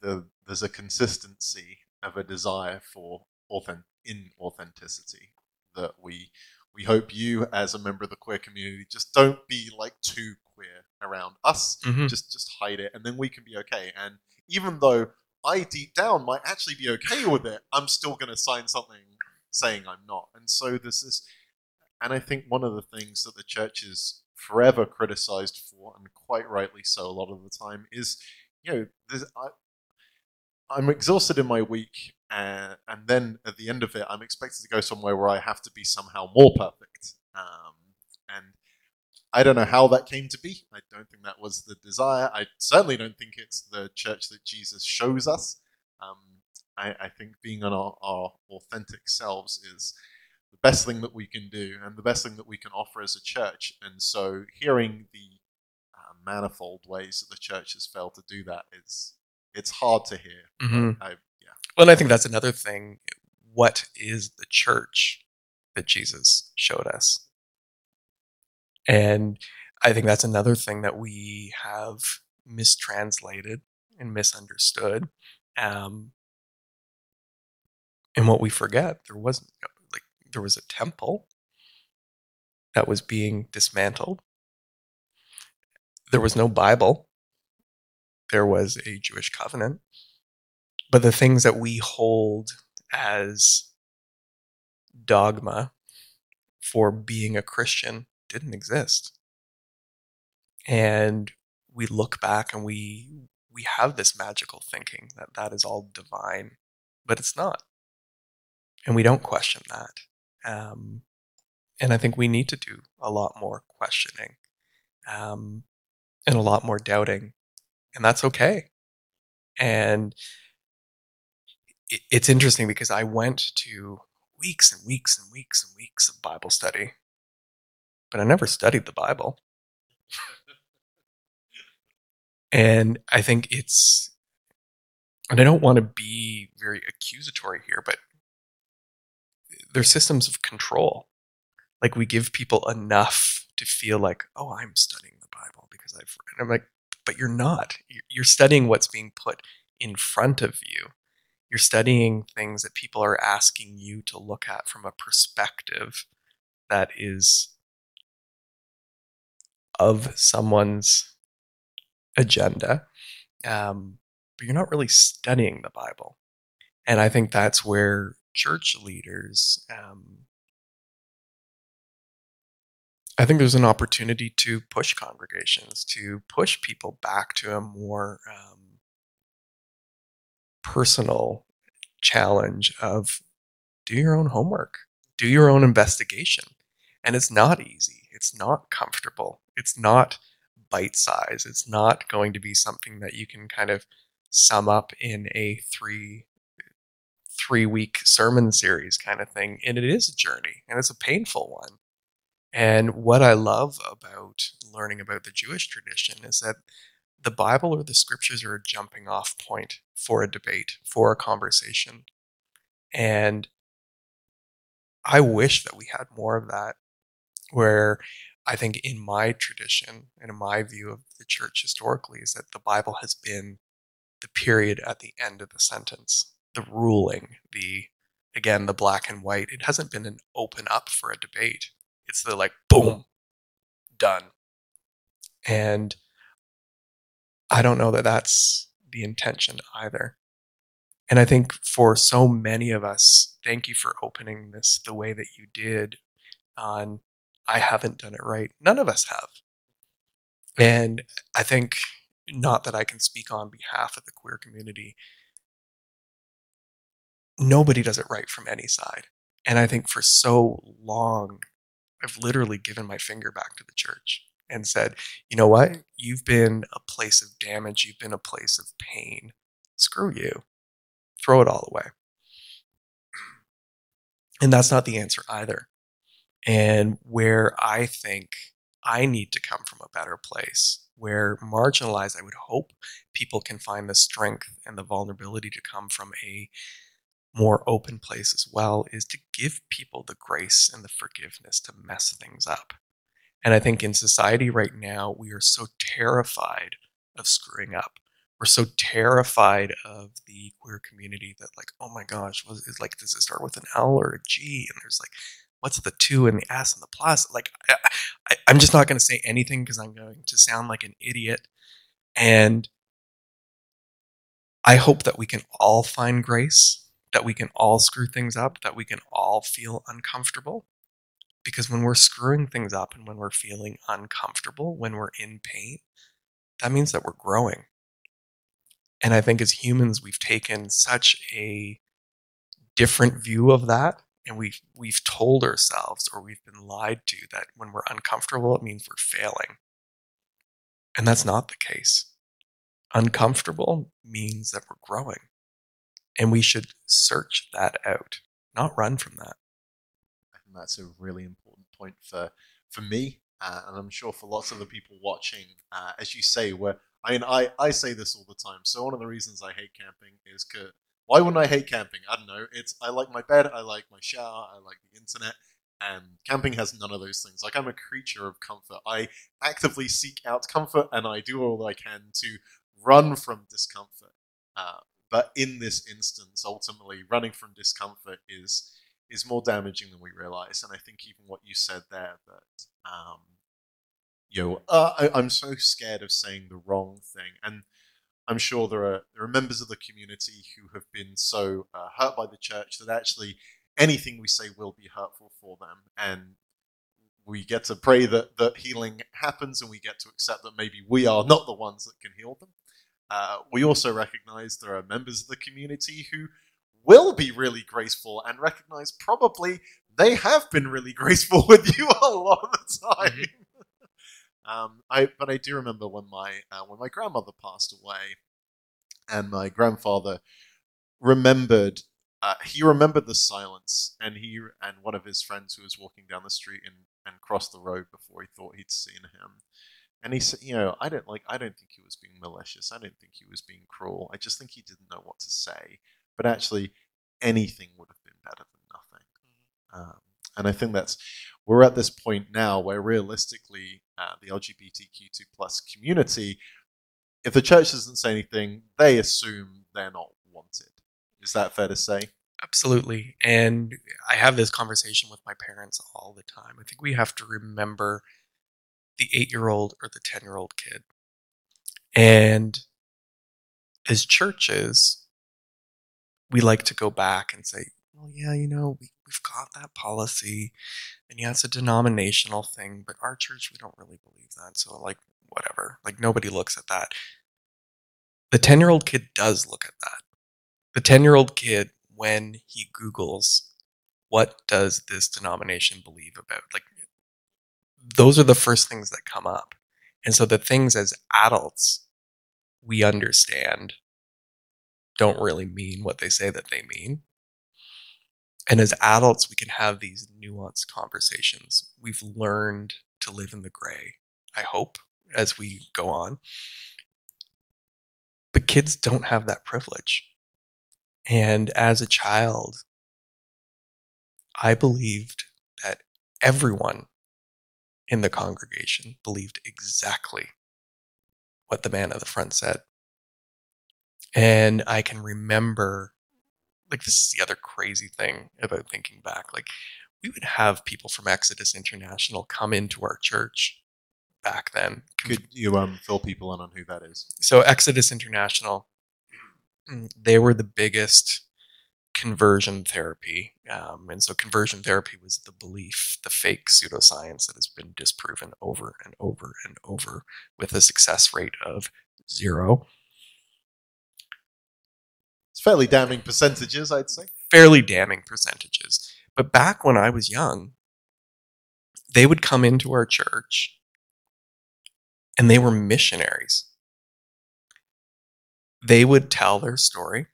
Speaker 1: the, there's a consistency of a desire for authentic in authenticity that we we hope you as a member of the queer community just don't be like too queer around us.
Speaker 2: Mhm.
Speaker 1: just just hide it and then we can be okay. And even though i deep down might actually be okay with it i'm still going to sign something saying i'm not. And so this is and i think one of the things that the church is forever criticized for and quite rightly so a lot of the time is you know I, i'm exhausted in my week and, and then at the end of it i'm expected to go somewhere where i have to be somehow more perfect um, and I don't know how that came to be. I don't think that was the desire. I certainly don't think it's the church that Jesus shows us. Um, I, I think being on our, our authentic selves is the best thing that we can do and the best thing that we can offer as a church. And so, hearing the uh, manifold ways that the church has failed to do that is it's hard to hear.
Speaker 2: Mhm.
Speaker 1: I,
Speaker 2: Well, and I think that's another thing. What is the church that Jesus showed us? And I think that's another thing that we have mistranslated and misunderstood. Um, and what we forget, there wasn't like there was a temple that was being dismantled. There was no Bible. There was a Jewish covenant. But the things that we hold as dogma for being a Christian didn't exist. And we look back and we we have this magical thinking that that is all divine, but it's not. And we don't question that. Um, and I think we need to do a lot more questioning um, and a lot more doubting. And that's okay. And it's interesting because I went to weeks and weeks and weeks and weeks of Bible study, but I never studied the Bible. And I think it's, and I don't want to be very accusatory here, but they're systems of control. Like we give people enough to feel like, oh, I'm studying the Bible because I've read. I'm like, but you're not. You're- You're studying what's being put in front of you. You're studying things that people are asking you to look at from a perspective that is of someone's agenda. Um, but you're not really studying the Bible. And I think that's where church leaders, um, I think there's an opportunity to push congregations, to push people back to a more um, personal challenge of do your own homework, do your own investigation. And it's not easy, it's not comfortable, it's not bite size, it's not going to be something that you can kind of sum up in a three three week sermon series kind of thing. And it is a journey and it's a painful one. And what i love about learning about the jewish tradition is that the bible or the scriptures are a jumping off point for a debate for a conversation and i wish that we had more of that where i think in my tradition and in my view of the church historically is that the bible has been the period at the end of the sentence the ruling, the again the black and white. It hasn't been an open up for a debate. It's the like boom, done. And I don't know that that's the intention either. And I think for so many of us, thank you for opening this the way that you did on I haven't done it right. None of us have. And I think, not that I can speak on behalf of the queer community, nobody does it right from any side. And I think for so long, I've literally given my finger back to the church and said, you know what? You've been a place of damage. You've been a place of pain. Screw you. Throw it all away. And that's not the answer either. And where I think I need to come from a better place, where marginalized, I would hope people can find the strength and the vulnerability to come from a more open place as well, is to give people the grace and the forgiveness to mess things up. And I think in society right now, we are so terrified of screwing up. We're so terrified of the queer community that, like, oh my gosh, was it like, does it start with an L or a G? And there's like, what's the two and the S and the plus? Like, I, I'm just not going to say anything because I'm going to sound like an idiot. And I hope that we can all find grace, that we can all screw things up, that we can all feel uncomfortable. Because when we're screwing things up and when we're feeling uncomfortable, when we're in pain, that means that we're growing. And I think as humans, we've taken such a different view of that. And we've, we've told ourselves or we've been lied to that when we're uncomfortable, it means we're failing. And that's not the case. Uncomfortable means that we're growing. And we should search that out, not run from that.
Speaker 1: Think that's a really important point for for me, uh, and I'm sure for lots of the people watching. Uh, as you say, where I mean, I I say this all the time. So one of the reasons I hate camping is because why wouldn't I hate camping? I don't know. It's I like my bed, I like my shower, I like the internet, and camping has none of those things. Like I'm a creature of comfort. I actively seek out comfort, and I do all I can to run from discomfort. Uh, but in this instance, ultimately, running from discomfort is is more damaging than we realize. And I think even what you said there that um, you know, uh, I, I'm so scared of saying the wrong thing, and I'm sure there are there are members of the community who have been so uh, hurt by the church that actually anything we say will be hurtful for them, and we get to pray that that healing happens, and we get to accept that maybe we are not the ones that can heal them. Uh, we also recognize there are members of the community who will be really graceful and recognize probably they have been really <laughs> graceful with you a lot of the time. Mm-hmm. <laughs> um, I but I do remember when my uh, when my grandmother passed away, and my grandfather remembered. Uh, he remembered the silence, and he and one of his friends who was walking down the street and, and crossed the road before he thought he'd seen him and he said, you know, I don't like, I don't think he was being malicious. I don't think he was being cruel. I just think he didn't know what to say. But actually, anything would have been better than nothing. Mm-hmm. Um, and I think that's we're at this point now where realistically, uh, the LGBTQ2 plus community, if the church doesn't say anything, they assume they're not wanted. Is that fair to say?
Speaker 2: Absolutely. And I have this conversation with my parents all the time. I think we have to remember the eight year old or the 10 year old kid. And as churches, we like to go back and say, well, yeah, you know, we, we've got that policy, and yeah, it's a denominational thing, but our church, we don't really believe that. So, like, whatever. Like, nobody looks at that. The 10 year old kid does look at that. The 10 year old kid, when he Googles, what does this denomination believe about? Like, those are the first things that come up. And so the things as adults we understand don't really mean what they say that they mean. And as adults, we can have these nuanced conversations. We've learned to live in the gray, I hope, as we go on. But kids don't have that privilege. And as a child, I believed that everyone in the congregation believed exactly what the man at the front said. And I can remember, like, this is the other crazy thing about thinking back. Like, we would have people from Exodus International come into our church back then.
Speaker 1: Could you um, fill people in on who that is?
Speaker 2: So, Exodus International, mm, they were the biggest conversion therapy. Um, and so conversion therapy was the belief, the fake pseudoscience that has been disproven over and over and over with a success rate of zero.
Speaker 1: Fairly damning percentages, I'd say.
Speaker 2: Fairly damning percentages. But back when I was young, they would come into our church and they were missionaries. They would tell their story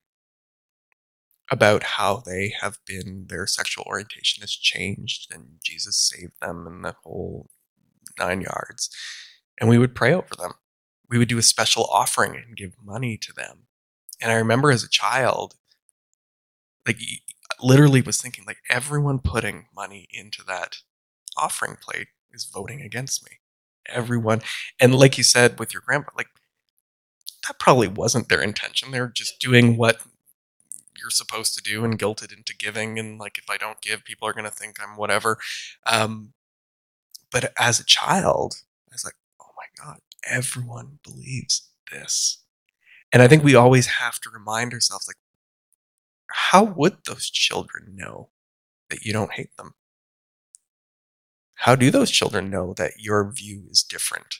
Speaker 2: about how they have been, their sexual orientation has changed, and Jesus saved them and the whole nine yards. And we would pray over them. We would do a special offering and give money to them. And I remember as a child, like literally was thinking, like everyone putting money into that offering plate is voting against me. Everyone, and like you said with your grandpa, like that probably wasn't their intention. They're just doing what you're supposed to do and guilted into giving and like if i don't give people are going to think i'm whatever um, but as a child i was like oh my god everyone believes this and i think we always have to remind ourselves like how would those children know that you don't hate them? How do those children know that your view is different?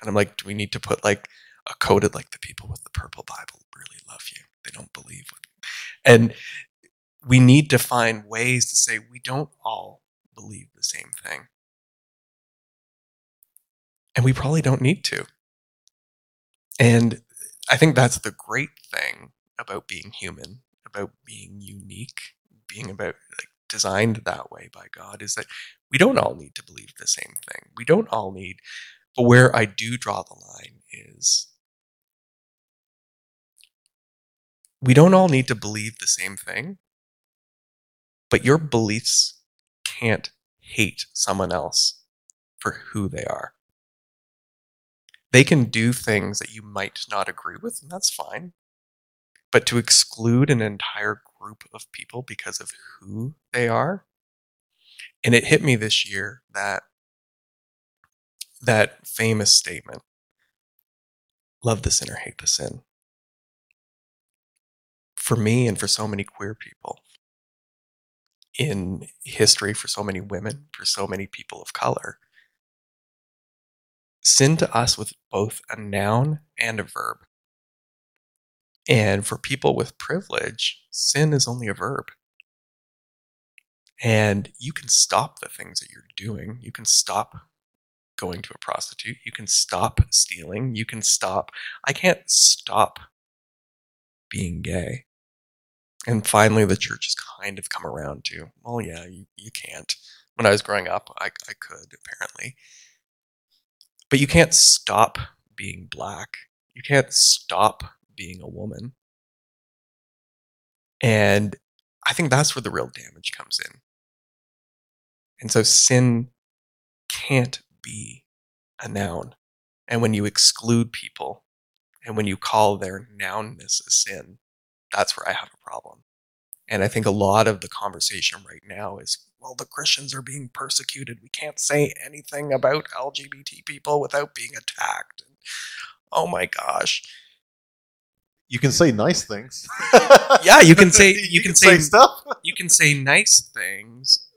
Speaker 2: And i'm like do we need to put like a coded like the people with the purple bible really love you? They don't believe and we need to find ways to say we don't all believe the same thing. And we probably don't need to. And i think that's the great thing about being human about being unique being about like designed that way by god is that we don't all need to believe the same thing we don't all need but where i do draw the line is we don't all need to believe the same thing, but your beliefs can't hate someone else for who they are. They can do things that you might not agree with, and that's fine. But to exclude an entire group of people because of who they are, and it hit me this year that that famous statement love the sinner, hate the sin for me and for so many queer people in history, for so many women, for so many people of color. Sin to us with both a noun and a verb. And for people with privilege, sin is only a verb. And you can stop the things that you're doing. You can stop going to a prostitute. You can stop stealing. You can stop. I can't stop being gay. And finally, the church has kind of come around to, well, yeah, you, you can't. When I was growing up, I, I could, apparently. But you can't stop being black. You can't stop being a woman. And I think that's where the real damage comes in. And so sin can't be a noun. And when you exclude people and when you call their nounness a sin, that's where I have a problem. And I think a lot of the conversation right now is, well, the Christians are being persecuted. We can't say anything about LGBT people without being attacked. And, oh my gosh.
Speaker 1: You can say nice things.
Speaker 2: yeah, you can say <laughs> you,
Speaker 1: You
Speaker 2: can,
Speaker 1: can
Speaker 2: say,
Speaker 1: say stuff.
Speaker 2: You can say nice things.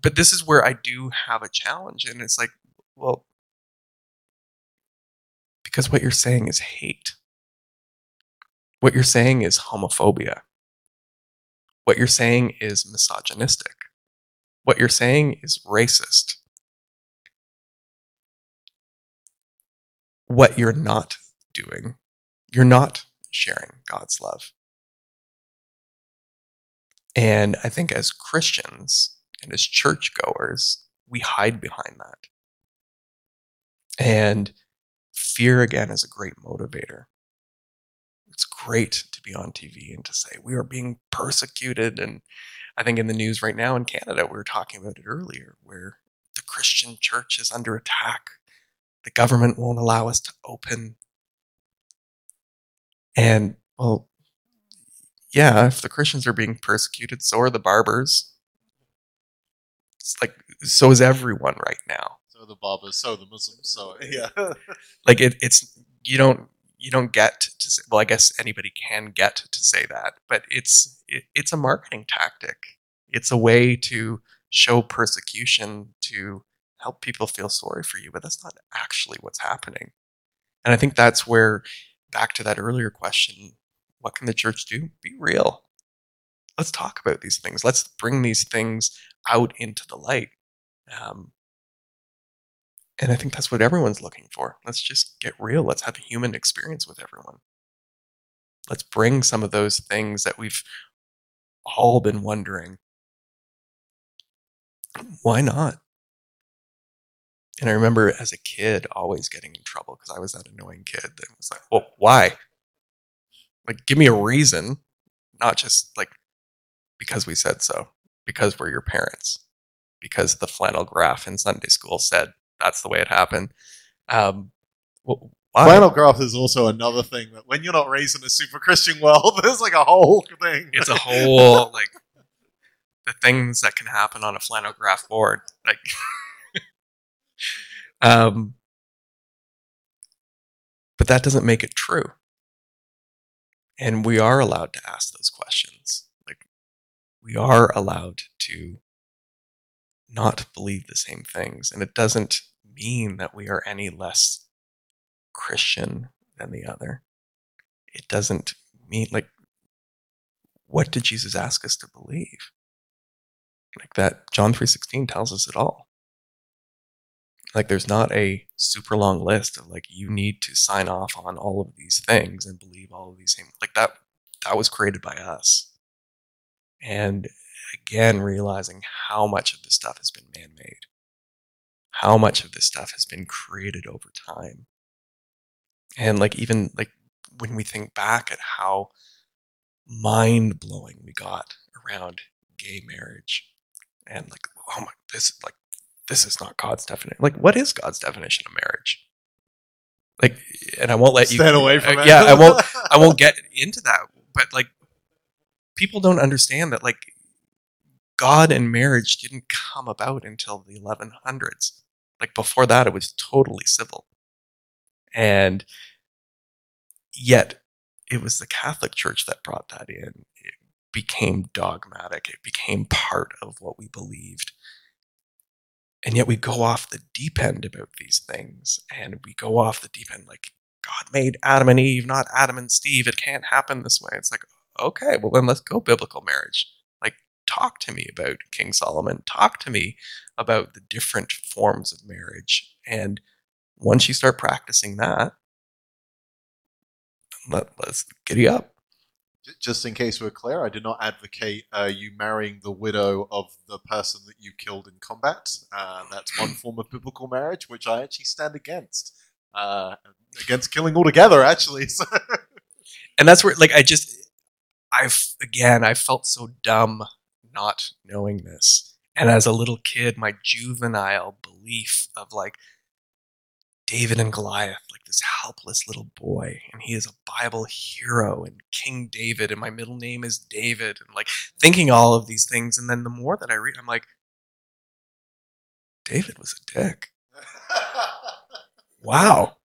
Speaker 2: But this is where I do have a challenge and it's like, well, because what you're saying is hate. What you're saying is homophobia. What you're saying is misogynistic. What you're saying is racist. What you're not doing, you're not sharing God's love. And I think as Christians and as churchgoers, we hide behind that. And fear, again, is a great motivator it's great to be on TV and to say we are being persecuted. And I think in the news right now in Canada, we were talking about it earlier, where the Christian church is under attack. The government won't allow us to open. And, well, yeah, if the Christians are being persecuted, so are the barbers. It's like, so is everyone right now.
Speaker 1: So the barbers, so the Muslims, so yeah.
Speaker 2: Like, it, it's, you don't, you don't get to say, well, I guess anybody can get to say that, but it's it, it's a marketing tactic. It's a way to show persecution to help people feel sorry for you, but that's not actually what's happening. And I think that's where, back to that earlier question, what can the church do? Be real. Let's talk about these things. Let's bring these things out into the light. Um, and I think that's what everyone's looking for. Let's just get real. Let's have a human experience with everyone. Let's bring some of those things that we've all been wondering. Why not? And I remember as a kid always getting in trouble because I was that annoying kid that was like, well, why? Like, give me a reason, not just like because we said so, because we're your parents, because the flannel graph in Sunday school said that's the way it happened. Um, well, why?
Speaker 1: Flannel graph is also another thing that when you're not raised in a super Christian world, <laughs> there's like a whole thing.
Speaker 2: It's a <laughs> whole like the things that can happen on a flannel graph board. Like, <laughs> um, but that doesn't make it true. And we are allowed to ask those questions. Like, we are allowed to not believe the same things. And it doesn't mean that we are any less Christian than the other. It doesn't mean, like, what did Jesus ask us to believe? Like that John 3:16 tells us it all. Like there's not a super long list of like you need to sign off on all of these things and believe all of these things. Like that that was created by us. And again realizing how much of this stuff has been man-made. How much of this stuff has been created over time. And like even like when we think back at how mind-blowing we got around gay marriage and like oh my this like this is not God's definition. Like, what is God's definition of marriage? Like, and I won't let you
Speaker 1: Stand away from
Speaker 2: uh,
Speaker 1: it.
Speaker 2: Yeah, I won't. <laughs> I won't get into that. But like, people don't understand that like God and marriage didn't come about until the 1100s. Like before that, it was totally civil, and yet it was the Catholic Church that brought that in. It became dogmatic. It became part of what we believed. And yet we go off the deep end about these things and we go off the deep end like god made adam and eve not adam and steve. It can't happen this way. It's like okay well then let's go biblical marriage talk to me about king solomon talk to me about the different forms of marriage and once you start practicing that let, let's giddy up
Speaker 1: Just in case we're clear, I did not advocate uh, you marrying the widow of the person that you killed in combat. Uh, that's one <clears throat> form of biblical marriage, which I actually stand against. Uh, against killing altogether, actually. So- <laughs>
Speaker 2: and that's where like i just i've again i felt so dumb not knowing this. And as a little kid my juvenile belief of like david and goliath like this helpless little boy and he is a bible hero and king david and my middle name is david and like thinking all of these things and then the more that i read i'm like david was a dick. <laughs> Wow.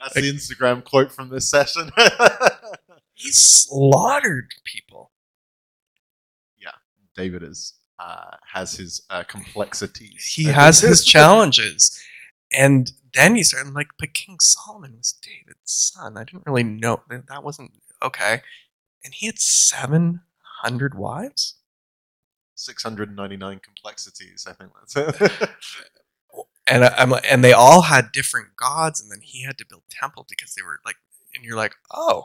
Speaker 1: That's the Instagram quote from this session. <laughs>
Speaker 2: he slaughtered people
Speaker 1: David is uh, has his uh, complexities.
Speaker 2: he has his <laughs> challenges. And then you start like, but King Solomon was David's son. I didn't really know that that wasn't okay. And he had seven hundred wives.
Speaker 1: 699 complexities. I think that's it. <laughs>
Speaker 2: And I- I'm like, and they all had different gods, and then he had to build temple because they were like, and you're like, oh,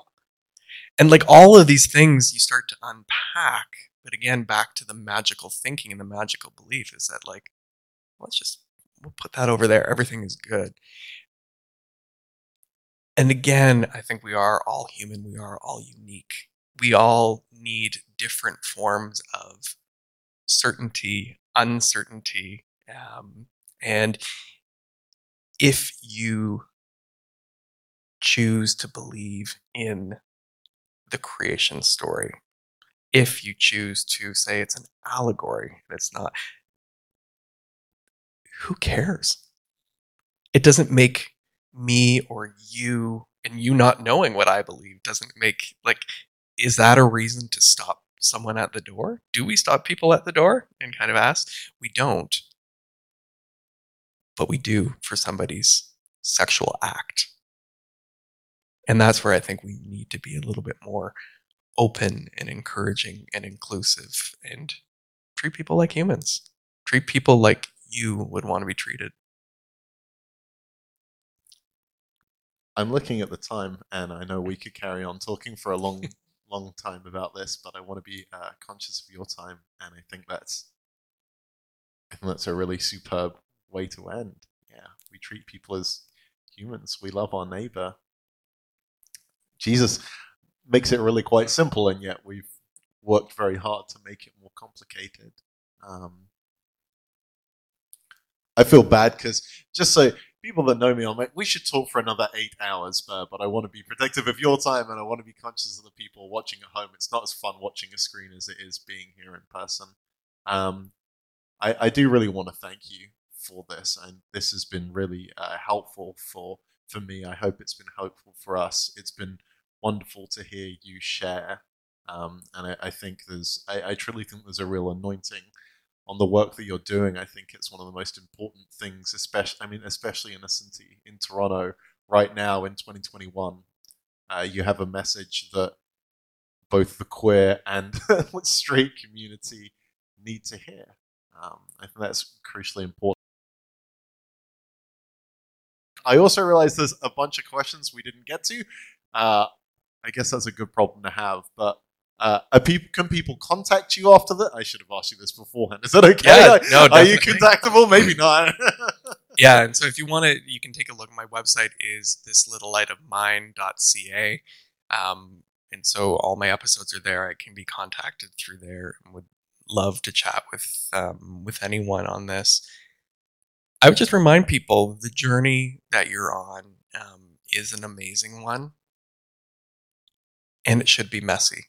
Speaker 2: and like all of these things you start to unpack. But again, back to the magical thinking and the magical belief is that like, let's just we'll put that over there. Everything is good. And again, I think we are all human. We are all unique. We all need different forms of certainty, uncertainty, um, and if you choose to believe in the creation story, if you choose to say it's an allegory and it's not, who cares? It doesn't make me or you and you not knowing what I believe doesn't make like is that a reason to stop someone at the door? Do we stop people at the door and kind of ask? We don't. But we do for somebody's sexual act. And that's where I think we need to be a little bit more open and encouraging and inclusive and treat people like humans. Treat people like you would want to be treated.
Speaker 1: I'm looking at the time, and I know we could carry on talking for a long, <laughs> long time about this, but I want to be uh, conscious of your time, and I think that's, I think that's a really superb way to end. Yeah, we treat people as humans. We love our neighbor. Jesus makes it really quite simple, and yet we've worked very hard to make it more complicated. Um, I feel bad because just so people that know me, I'm like, we should talk for another eight hours, but, but I want to be protective of your time and I want to be conscious of the people watching at home. It's not as fun watching a screen as it is being here in person. Um, I, I do really want to thank you for this, and this has been really uh, helpful for for me. I hope it's been helpful for us. It's been wonderful to hear you share, um, and I, I, think there's I, I truly think there's a real anointing on the work that you're doing. I think it's one of the most important things, especially I mean, especially in a city in Toronto right now in 2021. Uh, you have a message that both the queer and <laughs> straight community need to hear. Um, I think that's crucially important. I also realized there's a bunch of questions we didn't get to. Uh, I guess that's a good problem to have, but uh, people, can people contact you after that? I should have asked you this beforehand. Is that okay?
Speaker 2: Yeah, no,
Speaker 1: Are you contactable? Maybe not. <laughs>
Speaker 2: yeah, and so if you want to, you can take a look. My website is thislittlelightofmine.ca. Um, and so all my episodes are there. I can be contacted through there and would love to chat with um, with anyone on this. I would just remind people the journey that you're on um, is an amazing one, and it should be messy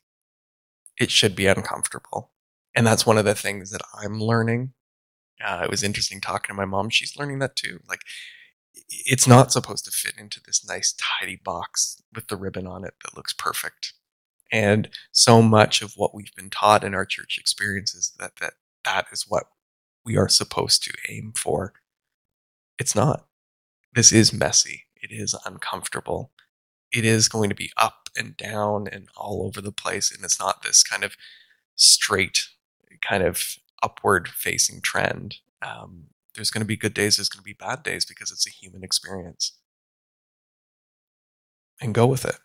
Speaker 2: it should be uncomfortable. And that's one of the things that I'm learning. Uh, it was interesting talking to my mom. She's learning that too. Like, it's not supposed to fit into this nice, tidy box with the ribbon on it that looks perfect. And so much of what we've been taught in our church experiences that that that is what we are supposed to aim for. It's not. This is messy. It is uncomfortable. It is going to be up and down and all over the place. And it's not this kind of straight, kind of upward facing trend. Um, there's going to be good days, there's going to be bad days because it's a human experience. And go with it.